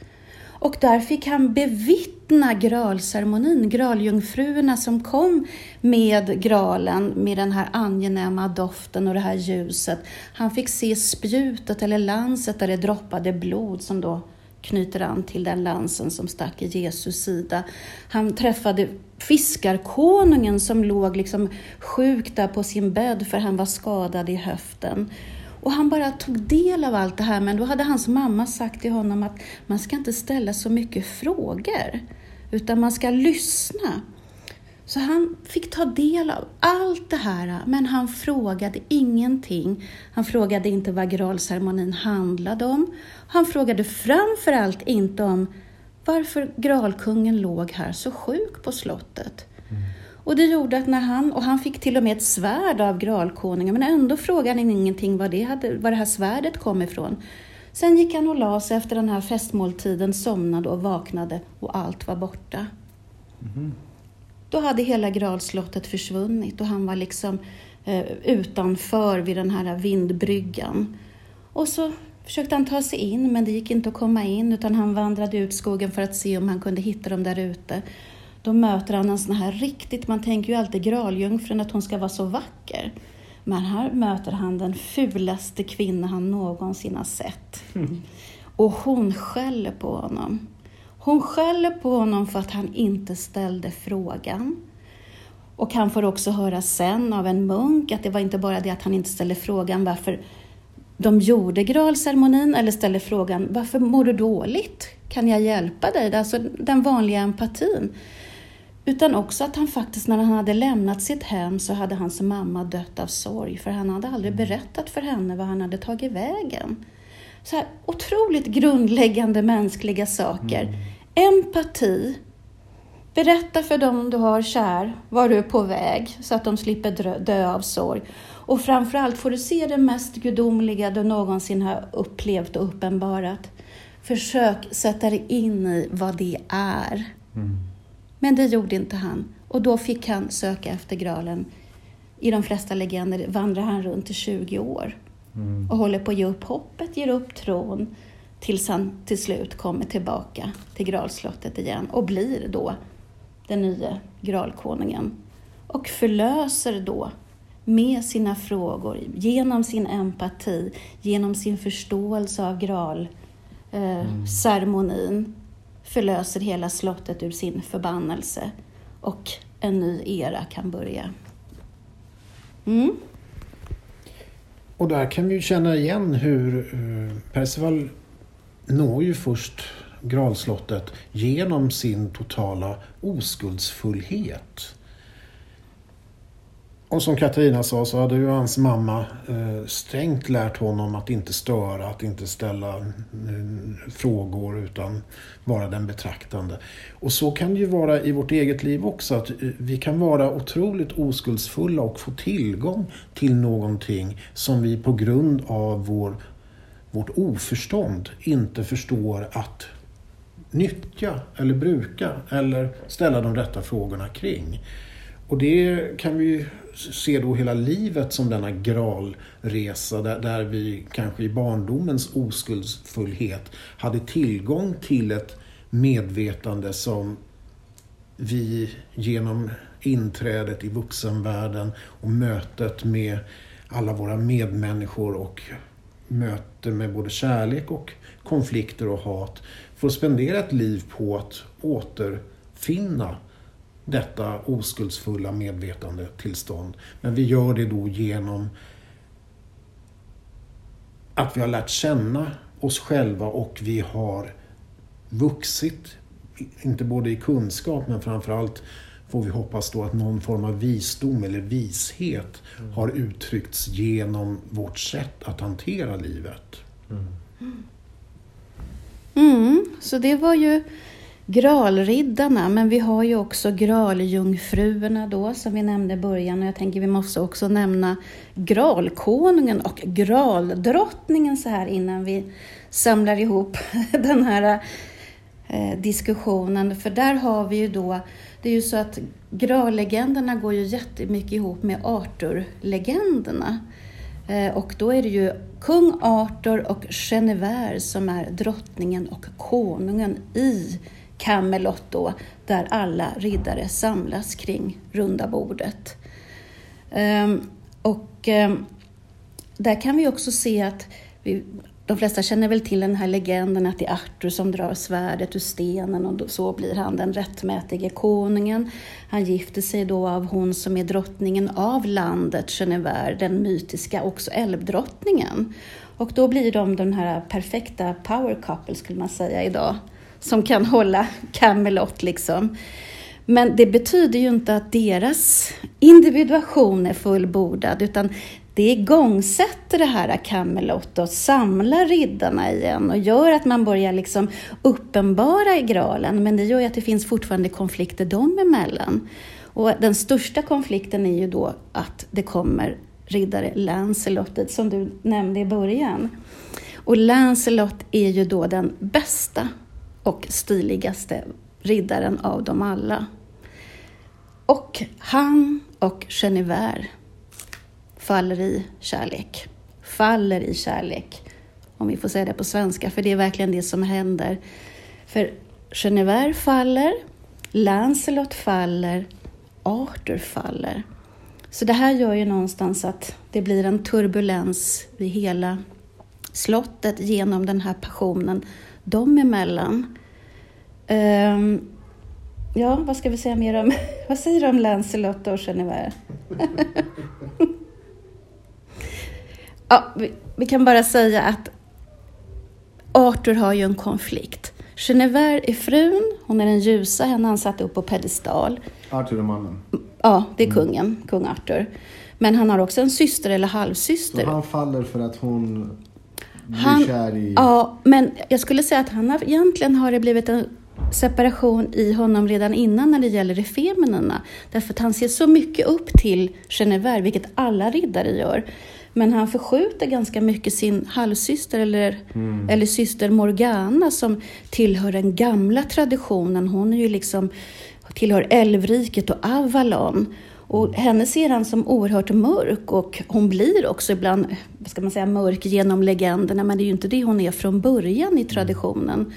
Och där fick han bevittna gralceremonin, graljungfruerna som kom med gralen med den här angenäma doften och det här ljuset. Han fick se spjutet eller lanset där det droppade blod som då knyter an till den lansen som stack i Jesus sida. Han träffade fiskarkonungen som låg liksom sjuk där på sin bädd för han var skadad i höften. Och han bara tog del av allt det här, men då hade hans mamma sagt till honom att man ska inte ställa så mycket frågor, utan man ska lyssna. Så han fick ta del av allt det här, men han frågade ingenting. Han frågade inte vad gralceremonin handlade om. Han frågade framför allt inte om varför gralkungen låg här så sjuk på slottet. Mm. Och det gjorde att när han, och han fick till och med ett svärd av gralkonungen, men ändå frågade han ingenting var det, hade, var det här svärdet kom ifrån. Sen gick han och la sig efter den här festmåltiden, somnade och vaknade och allt var borta. Mm. Då hade hela gralslottet försvunnit och han var liksom eh, utanför vid den här vindbryggan. Och så försökte han ta sig in, men det gick inte att komma in utan han vandrade ut skogen för att se om han kunde hitta dem där ute. Då möter han en sån här riktigt, man tänker ju alltid graljungfrun att hon ska vara så vacker. Men här möter han den fulaste kvinna han någonsin har sett. Mm. Och hon skäller på honom. Hon skäller på honom för att han inte ställde frågan. Och han får också höra sen av en munk att det var inte bara det att han inte ställde frågan varför de gjorde gralceremonin eller ställde frågan varför mår du dåligt? Kan jag hjälpa dig? Alltså den vanliga empatin. Utan också att han faktiskt när han hade lämnat sitt hem så hade hans mamma dött av sorg för han hade aldrig berättat för henne vad han hade tagit vägen. Så här otroligt grundläggande mänskliga saker. Mm. Empati. Berätta för dem du har kär var du är på väg så att de slipper dö av sorg. Och framförallt får du se det mest gudomliga du någonsin har upplevt och uppenbarat. Försök sätta dig in i vad det är. Mm. Men det gjorde inte han. Och då fick han söka efter graalen. I de flesta legender vandrar han runt i 20 år. Mm. Och håller på att ge upp hoppet, ger upp tron. Tills han till slut kommer tillbaka till gralslottet igen och blir då den nya gralkonungen. Och förlöser då med sina frågor, genom sin empati, genom sin förståelse av gralceremonin, eh, mm. förlöser hela slottet ur sin förbannelse och en ny era kan börja. Mm. Och där kan vi känna igen hur eh, Percival når ju först Gralslottet genom sin totala oskuldsfullhet. Och som Katarina sa så hade ju hans mamma eh, strängt lärt honom att inte störa, att inte ställa eh, frågor utan vara den betraktande. Och så kan det ju vara i vårt eget liv också, att eh, vi kan vara otroligt oskuldsfulla och få tillgång till någonting som vi på grund av vår, vårt oförstånd inte förstår att nyttja eller bruka eller ställa de rätta frågorna kring. Och det kan vi se då hela livet som denna gralresa där, där vi kanske i barndomens oskuldsfullhet hade tillgång till ett medvetande som vi genom inträdet i vuxenvärlden och mötet med alla våra medmänniskor och möte med både kärlek och konflikter och hat får spendera ett liv på att återfinna detta oskuldsfulla medvetande tillstånd. Men vi gör det då genom att vi har lärt känna oss själva och vi har vuxit, inte både i kunskap men framförallt får vi hoppas då att någon form av visdom eller vishet mm. har uttryckts genom vårt sätt att hantera livet. Mm. Mm, så det var ju Gralriddarna, men vi har ju också graljungfruerna då som vi nämnde i början och jag tänker vi måste också nämna gralkonungen och graldrottningen så här innan vi samlar ihop den här eh, diskussionen. För där har vi ju då, det är ju så att Graallegenderna går ju jättemycket ihop med Arthur-legenderna. Eh, och då är det ju kung Arthur och genever som är drottningen och konungen i Camelot då, där alla riddare samlas kring runda bordet. Ehm, och ehm, där kan vi också se att vi, de flesta känner väl till den här legenden att det är Arthur som drar svärdet ur stenen och så blir han den rättmätige konungen. Han gifter sig då av hon som är drottningen av landet, Genevieve, den mytiska också älvdrottningen. Och då blir de den här perfekta power couple skulle man säga idag, som kan hålla Camelot liksom. Men det betyder ju inte att deras individuation är fullbordad, utan det igångsätter det här Camelot och samlar riddarna igen och gör att man börjar liksom uppenbara i graalen, men det gör ju att det finns fortfarande konflikter dem emellan. Och den största konflikten är ju då att det kommer riddare Lancelot, som du nämnde i början. Och Lancelot är ju då den bästa och stiligaste riddaren av dem alla. Och han och Genevere faller i kärlek. Faller i kärlek, om vi får säga det på svenska, för det är verkligen det som händer. För Genevieve faller, Lancelot faller, Arthur faller. Så det här gör ju någonstans att det blir en turbulens vid hela slottet genom den här passionen dem emellan. Um, ja, vad ska vi säga mer om? vad säger du om Lancelot och Genevieve? ja, vi, vi, kan bara säga att Arthur har ju en konflikt. Genevieve är frun, hon är den ljusa, henne han satt upp på pedestal. Arthur är mannen? Ja, det är mm. kungen, kung Arthur. Men han har också en syster eller halvsyster. Så han faller för att hon blir han, kär i... Ja, men jag skulle säga att han har, egentligen har det blivit en separation i honom redan innan när det gäller det feminina. Därför att han ser så mycket upp till Genevieve, vilket alla riddare gör. Men han förskjuter ganska mycket sin halvsyster eller, mm. eller syster Morgana som tillhör den gamla traditionen. Hon är ju liksom, tillhör älvriket och Avalon. Och henne ser han som oerhört mörk och hon blir också ibland, vad ska man säga, mörk genom legenderna, men det är ju inte det hon är från början i traditionen.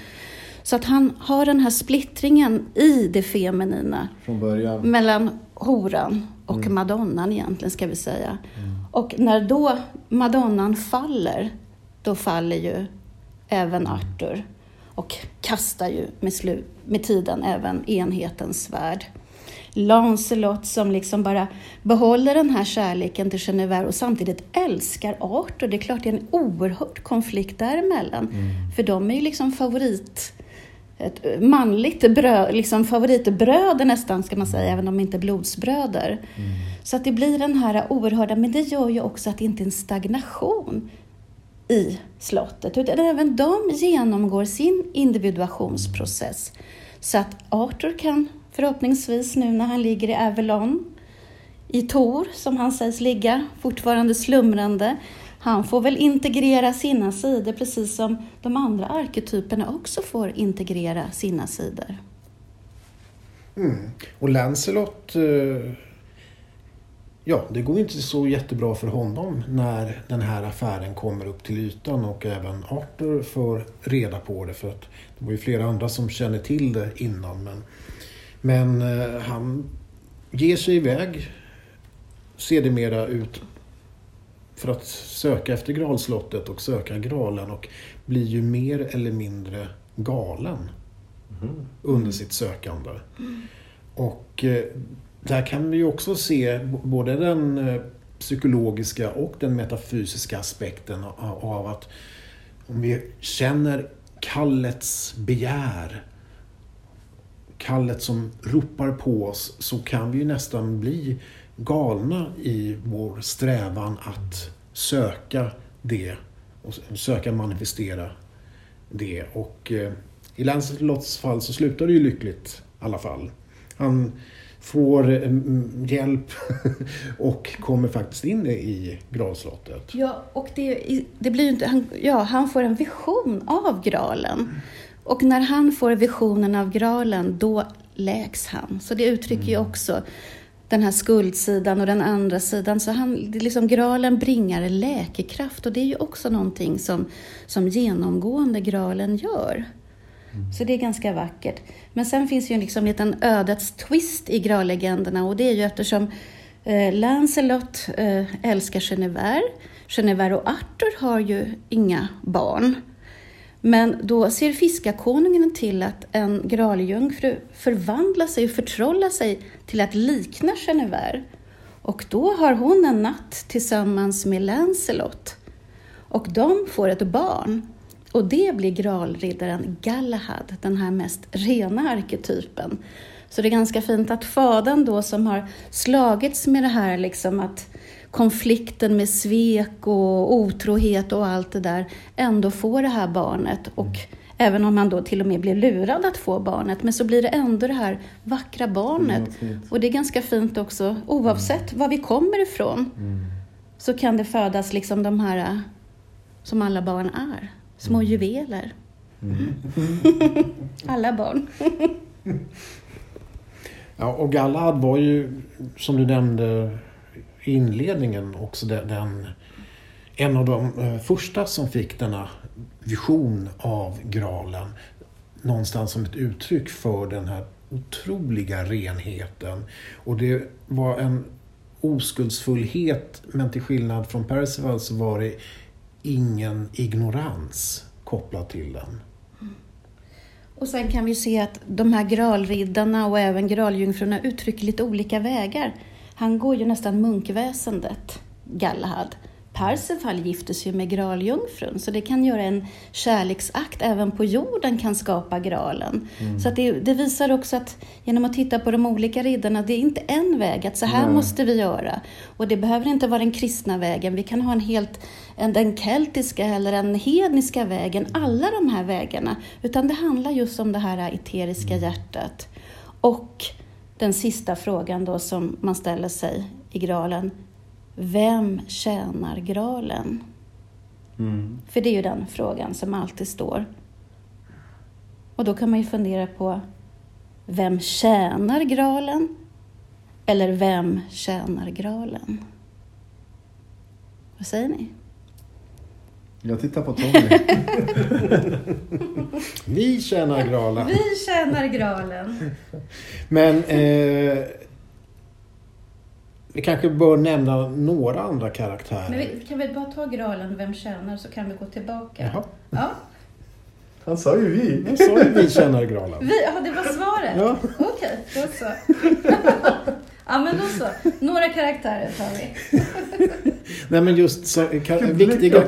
Så att han har den här splittringen i det feminina. Från början. Mellan horan och mm. madonnan egentligen, ska vi säga. Mm. Och när då madonnan faller, då faller ju även Arthur och kastar ju med, slu- med tiden även enhetens svärd. Lancelot som liksom bara behåller den här kärleken till Genevieve och samtidigt älskar Arthur. Det är klart det är en oerhörd konflikt däremellan. Mm. För de är ju liksom favorit ett manligt bröd, liksom favoritbröder nästan ska man säga, även om de inte är blodsbröder. Mm. Så att det blir den här oerhörda, men det gör ju också att det inte är en stagnation i slottet, utan även de genomgår sin individuationsprocess. Så att Arthur kan förhoppningsvis nu när han ligger i Avalon, i Tor, som han sägs ligga, fortfarande slumrande, han får väl integrera sina sidor precis som de andra arketyperna också får integrera sina sidor. Mm. Och Lancelot, eh, ja det går inte så jättebra för honom när den här affären kommer upp till ytan och även Arthur får reda på det för att det var ju flera andra som känner till det innan men, men eh, han ger sig iväg sedermera ut för att söka efter Gralslottet och söka Gralen och blir ju mer eller mindre galen mm. under sitt sökande. Mm. Och eh, där kan vi ju också se både den eh, psykologiska och den metafysiska aspekten av att om vi känner kallets begär, kallet som ropar på oss, så kan vi ju nästan bli galna i vår strävan att söka det och söka manifestera det. Och eh, i Lancelots fall så slutar det ju lyckligt i alla fall. Han får eh, hjälp och kommer faktiskt in i gravslottet. Ja, och det, det blir inte, han, ja, han får en vision av graalen. Och när han får visionen av graalen, då läks han. Så det uttrycker ju mm. också den här skuldsidan och den andra sidan. Så han, liksom, graalen bringar läkekraft och det är ju också någonting som, som genomgående graalen gör. Så det är ganska vackert. Men sen finns ju en liksom liten ödets twist i graallegenderna och det är ju eftersom eh, Lancelot eh, älskar Genevieve. Genevieve och Arthur har ju inga barn. Men då ser fiskarkonungen till att en graljungfru förvandlar sig och förtrollar sig till att likna Genevere Och då har hon en natt tillsammans med Lancelot. Och de får ett barn. Och det blir graalriddaren Galahad, den här mest rena arketypen. Så det är ganska fint att fadern då som har slagits med det här liksom att konflikten med svek och otrohet och allt det där ändå får det här barnet. Och även om han då till och med blir lurad att få barnet, men så blir det ändå det här vackra barnet. Mm, och det är ganska fint också, oavsett var vi kommer ifrån, så kan det födas liksom de här som alla barn är. Små juveler. alla barn. Ja, och Galahad var ju, som du nämnde inledningen, också den, den, en av de eh, första som fick denna vision av graalen. Någonstans som ett uttryck för den här otroliga renheten. Och det var en oskuldsfullhet, men till skillnad från Percival så var det ingen ignorans kopplat till den. Mm. Och sen kan vi se att de här graalriddarna och även graljungfrurna uttrycker lite olika vägar. Han går ju nästan munkväsendet, Galahad. Parsifal gifter sig med graljungfrun, så det kan göra en kärleksakt även på jorden kan skapa graalen. Mm. Så det, det, visar också att genom att titta på de olika riddarna, det är inte en väg, att så här Nej. måste vi göra. Och det behöver inte vara den kristna vägen, vi kan ha en helt, en, den keltiska eller den hedniska vägen, alla de här vägarna. Utan det handlar just om det här eteriska hjärtat. Och den sista frågan då som man ställer sig i graalen, vem tjänar graalen? Mm. För det är ju den frågan som alltid står. Och då kan man ju fundera på, vem tjänar graalen? Eller vem tjänar graalen? Vad säger ni? Jag tittar på Tommy. Vi tjänar graalen. Vi tjänar graalen. Men eh, vi kanske bör nämna några andra karaktärer. Men vi, kan vi bara ta graalen, vem tjänar, så kan vi gå tillbaka. Jaha, Ja, Han sa ju vi. jag sa ju vi tjänar graalen. vi, ja, det var svaret. Ja. Okej, då så. ja, men då så. Några karaktärer tar vi. Nej men just så, ka- viktiga,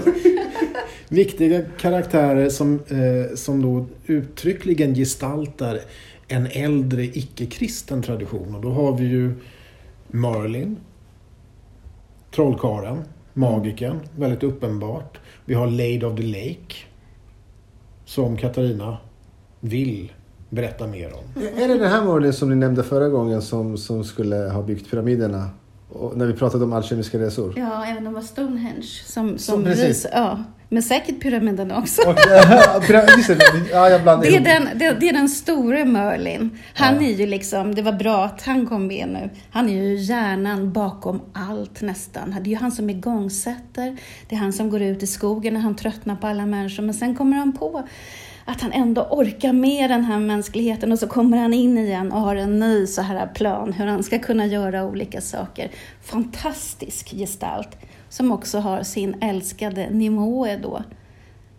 viktiga karaktärer som, eh, som då uttryckligen gestaltar en äldre icke-kristen tradition. Och då har vi ju Merlin, Trollkaren, Magiken, väldigt uppenbart. Vi har Lady of the Lake, som Katarina vill berätta mer om. Är det den här Merlin som ni nämnde förra gången som, som skulle ha byggt pyramiderna? Och när vi pratade om alkemiska resor? Ja, även om det var Stonehenge som, Så som precis. vis, ja. Men säkert pyramiderna också. Och, det, ja, jag blandade Det är, den, det, det är den store Merlin. Han Ja. är ju liksom, det var bra att han kom med nu. Han är ju hjärnan bakom allt nästan. Det är ju han som igångsätter. Det är han som går ut i skogen när han tröttnar på alla människor. Men sen kommer han på att han ändå orkar med den här mänskligheten och så kommer han in igen och har en ny så här plan hur han ska kunna göra olika saker. Fantastisk gestalt som också har sin älskade Nimoe då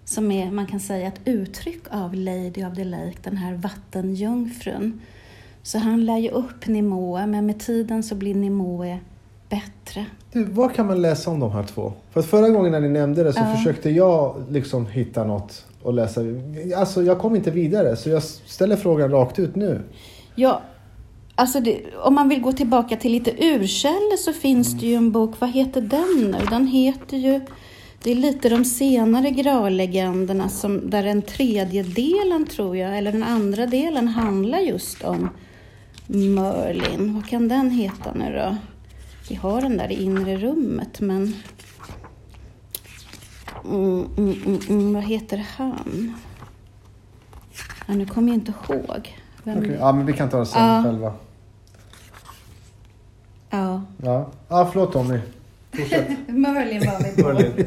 som är, man kan säga, ett uttryck av Lady of the Lake, den här vattenjungfrun. Så han lär ju upp Nimoe, men med tiden så blir Nimoe bättre. Du, vad kan man läsa om de här två? För att förra gången när ni nämnde det så Ja. försökte jag liksom hitta något och läsa. Alltså jag kom inte vidare så jag ställer frågan rakt ut nu. Ja, alltså det, om man vill gå tillbaka till lite urkällor så finns det ju en bok, vad heter den nu? Den heter ju, det är lite de senare graallegenderna som, där den tredje delen tror jag, eller den andra delen handlar just om Merlin. Vad kan den heta nu då? Vi har den där i inre rummet, men... Mm, mm, mm, mm, vad heter han? Ja, nu kommer jag inte ihåg. Vem... Okej, Ja men vi kan ta det sen Ja. själva. Ja. Ja, ja förlåt Tommy. Fortsätt. Merlin var vi på. Merlin.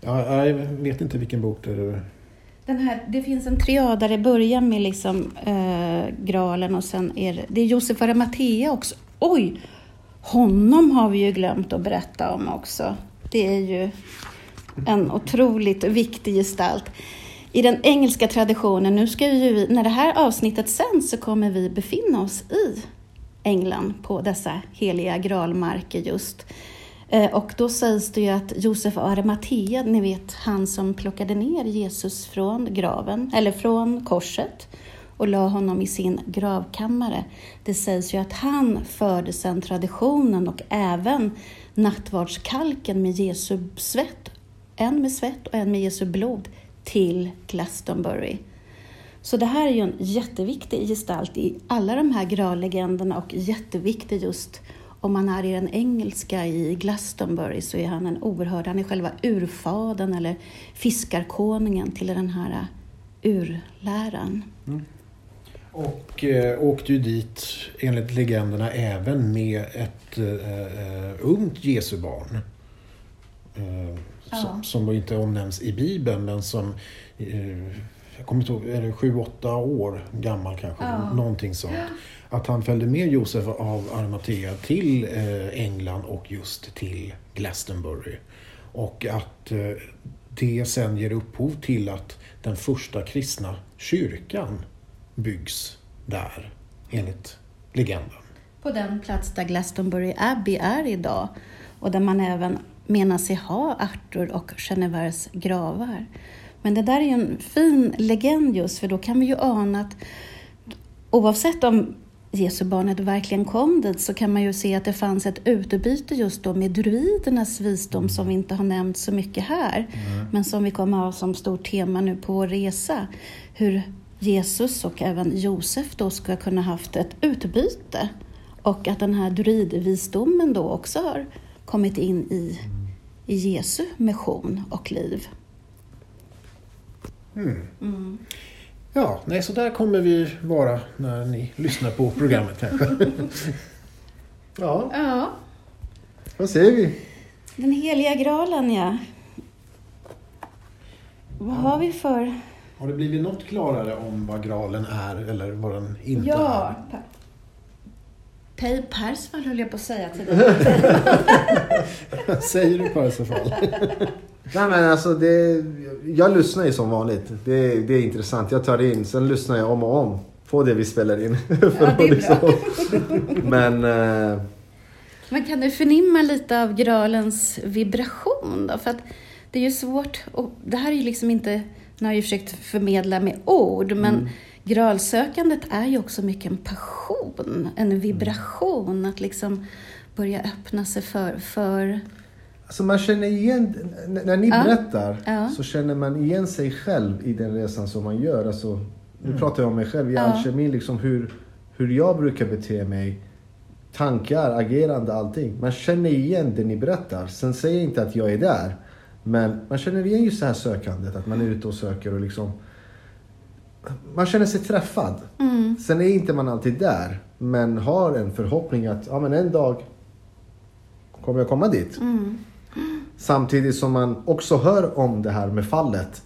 Ja, jag vet inte vilken bok det är. Den här, det finns en triad där det börjar med liksom, eh, Graalen och sen är det, det är Josef Arimathea också. Oj! Honom har vi ju glömt att berätta om också. Det är ju en otroligt viktig gestalt. I den engelska traditionen, nu ska ju vi, när det här avsnittet sänds så kommer vi befinna oss i England på dessa heliga graalmarker just. Eh, och då sägs det ju att Josef av Arimathea, ni vet han som plockade ner Jesus från graven, eller från korset och la honom i sin gravkammare. Det sägs ju att han förde sedan traditionen och även nattvardskalken med Jesu svett, en med svett och en med Jesu blod, till Glastonbury. Så det här är ju en jätteviktig gestalt i alla de här gravlegenderna och jätteviktig just om man är i den engelska i Glastonbury så är han en oerhörd, han är själva urfadern eller fiskarkonungen till den här urläran. Och eh, åkte ju dit enligt legenderna även med ett eh, ungt Jesubarn. Eh, Ja. som, som inte omnämns i Bibeln men som eh, jag kommer inte ihåg, är det sju, åtta år gammal kanske? Ja. Någonting sånt. Att han följde med Josef av Arimathea till eh, England och just till Glastonbury. Och att eh, det sen ger upphov till att den första kristna kyrkan byggs där, enligt legenden. På den plats där Glastonbury Abbey är idag och där man även menar sig ha Arthur och Genevers gravar. Men det där är ju en fin legend just för då kan vi ju ana att oavsett om Jesu barnet verkligen kom dit så kan man ju se att det fanns ett utbyte just då med druidernas visdom som vi inte har nämnt så mycket här, men som vi kommer ha som stort tema nu på vår resa. Hur Jesus och även Josef då ska kunna haft ett utbyte och att den här druidvisdomen då också har kommit in i, i Jesu mission och liv. Mm. Ja, nej, så där kommer vi vara när ni lyssnar på programmet kanske. Ja, Ja, vad säger vi? den heliga graalen ja. Vad har vi för... Har det blivit något klarare om vad graalen är eller vad den inte Ja, är? Per, per Persvall höll jag på att säga till dig. Säger du Parsifal? Nej men alltså det, jag lyssnar ju som vanligt. Det, det är intressant. Jag tar in, sen lyssnar jag om och om på det vi spelar in. För Ja, liksom- Men eh, Men kan du förnimma lite av graalens vibration då? För att det är ju svårt, och det här är ju liksom inte, nu har jag ju försökt förmedla med ord, men graalsökandet är ju också mycket en passion, en vibration, att liksom börja öppna sig för, för alltså man känner igen, när ni Ja. berättar Ja. så känner man igen sig själv i den resan som man gör. Alltså, nu pratar jag om mig själv i Ja. alkemin, liksom hur, hur jag brukar bete mig. Tankar, agerande, allting. Man känner igen det ni berättar. Sen säger jag inte att jag är där. Men man känner igen just det här sökandet, att man är ute och söker och liksom... Man känner sig träffad. mm, Sen är inte man alltid där, men har en förhoppning att ja, men en dag kommer jag komma dit. mm, Samtidigt som man också hör om det här med fallet.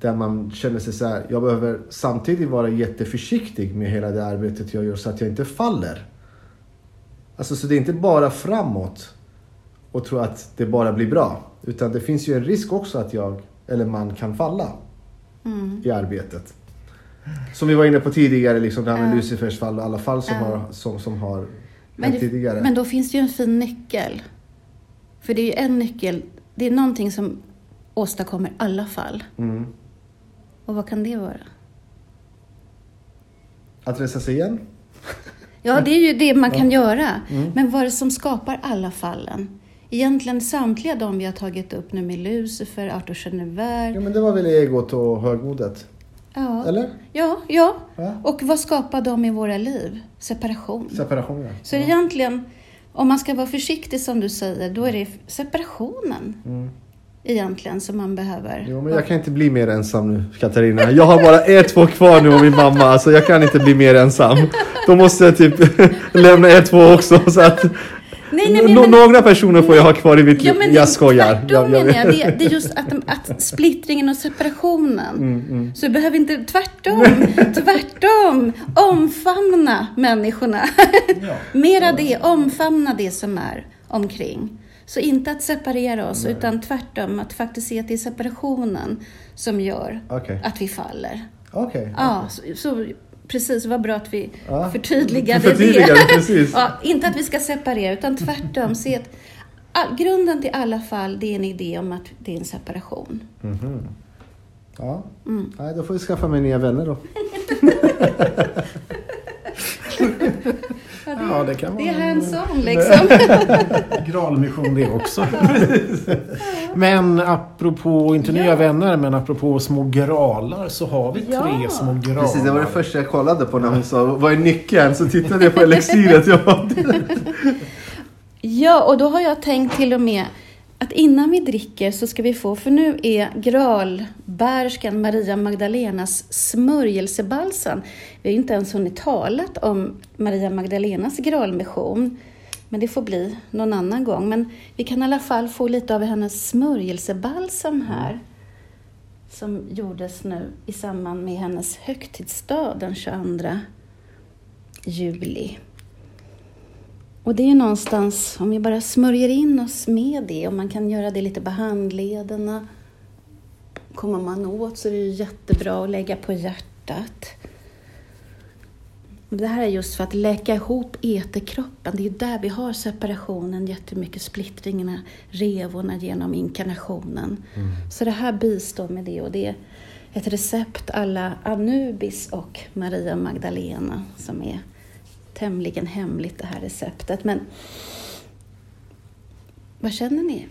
Där man känner sig så här, jag behöver samtidigt vara jätteförsiktig med hela det arbetet jag gör så att jag inte faller. Alltså så det är inte bara framåt och tro att det bara blir bra. Utan det finns ju en risk också att jag, eller man kan falla mm. i arbetet. Som vi var inne på tidigare, liksom det här med Ja. Lucifers fall och alla fall som Ja. har, som, som har Men, hänt tidigare. det, men då finns det ju en fin nyckel. För det är ju en nyckel, det är någonting som åstadkommer alla fall. Mm. Och vad kan det vara? Att resa sig igen? Ja, det är ju det man kan göra. Mm. Men vad är det som skapar alla fallen? Egentligen samtliga de vi har tagit upp nu med Lucifer, Arthur Ja Genever. men det var väl egot och högmodet? Ja, Eller? ja, ja. Ja. Och vad skapar de i våra liv? Separation. Separation ja. Så egentligen, om man ska vara försiktig som du säger, då är det separationen. Mm. egentligen som man behöver. Jo, men jag kan inte bli mer ensam nu, Katarina. Jag har bara er två kvar nu och min mamma. Alltså, jag kan inte bli mer ensam. Då måste jag typ lämna er två också. Så att, Nej, nej, men- Nå- men- några personer får jag ha kvar i mitt Ja, liv. men Jag skojar. Tvärtom Jag- jag- menar jag. Det, det är just att, att splittringen och separationen. Mm, Så du behöver inte, tvärtom, tvärtom, omfamna människorna. Mera det, omfamna det som är omkring. Så inte att separera oss, utan tvärtom att faktiskt se att det är separationen som gör Okej. att vi faller. Okej. Ja, så, så precis, vad bra att vi Ja. förtydligade, Förtydligade, det. precis. Ja, inte att vi ska separera, utan tvärtom. Se att all, grunden till alla fall, det är en idé om att det är en separation. Ja. Mm. Nej, då får vi skaffa mig nya vänner då. Ja, det kan Det vara är en hands-on liksom. gralmission det också. Men apropå, inte nya vänner, men apropå små gralar så har vi tre Ja. små gralar. Precis, det var det första jag kollade på när hon sa vad är nyckeln? Så tittade jag på elixiret. Jag bara, Ja, och då har jag tänkt till och med att innan vi dricker så ska vi få, för nu är gralbärskan Maria Magdalenas smörjelsebalsam. Vi har ju inte ens hunnit talat om Maria Magdalenas gralmission, men det får bli någon annan gång. Men vi kan i alla fall få lite av hennes smörjelsebalsam här, som gjordes nu i samband med hennes högtidsdag den 22 juli. Och det är någonstans, om vi bara smörjer in oss med det, och man kan göra det lite på handlederna. Kommer man åt så är det jättebra att lägga på hjärtat. Det här är just för att läka ihop eterkroppen. Det är där vi har separationen, jättemycket splittringarna, revorna genom inkarnationen. Så det här bistår med det och det är ett recept alla Anubis och Maria Magdalena som är tämligen hemligt det här receptet. Men vad känner ni?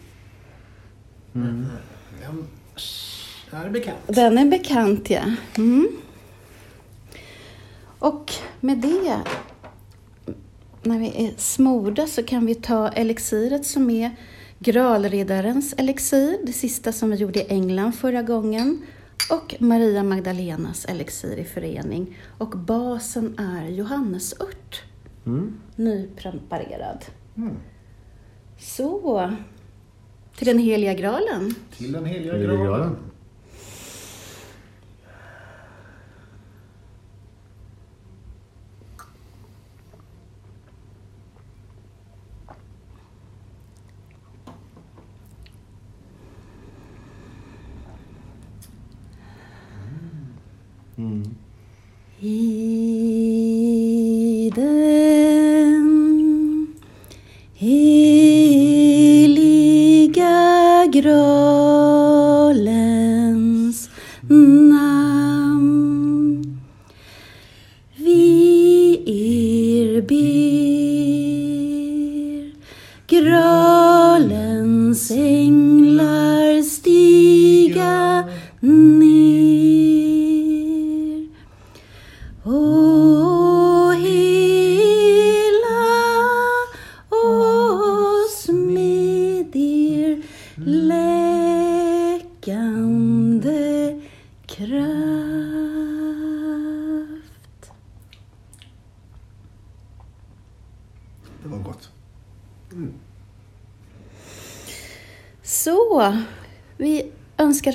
Ja, är bekant. Den är bekant, ja. Mm. Och med det, när vi är smorda så kan vi ta elixiret som är Gralriddarens elixir, det sista som vi gjorde i England förra gången, och Maria Magdalenas elixir i förening. Och basen är johannesört, nypreparerad. Så, till den heliga graalen. Till den heliga Heliga graalen.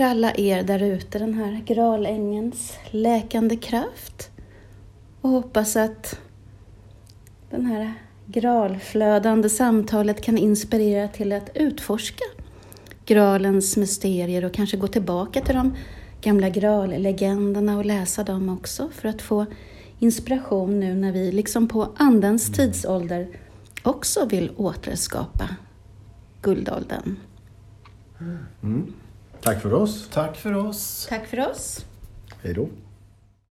Alla er där ute den här gralängens läkande kraft och hoppas att den här gralflödande samtalet kan inspirera till att utforska gralens mysterier och kanske gå tillbaka till de gamla grallegenderna och läsa dem också för att få inspiration nu när vi, liksom på Andens tidsålder, också vill återskapa guldåldern. Mm. Tack för oss. Tack för oss. Tack för oss. Hej då.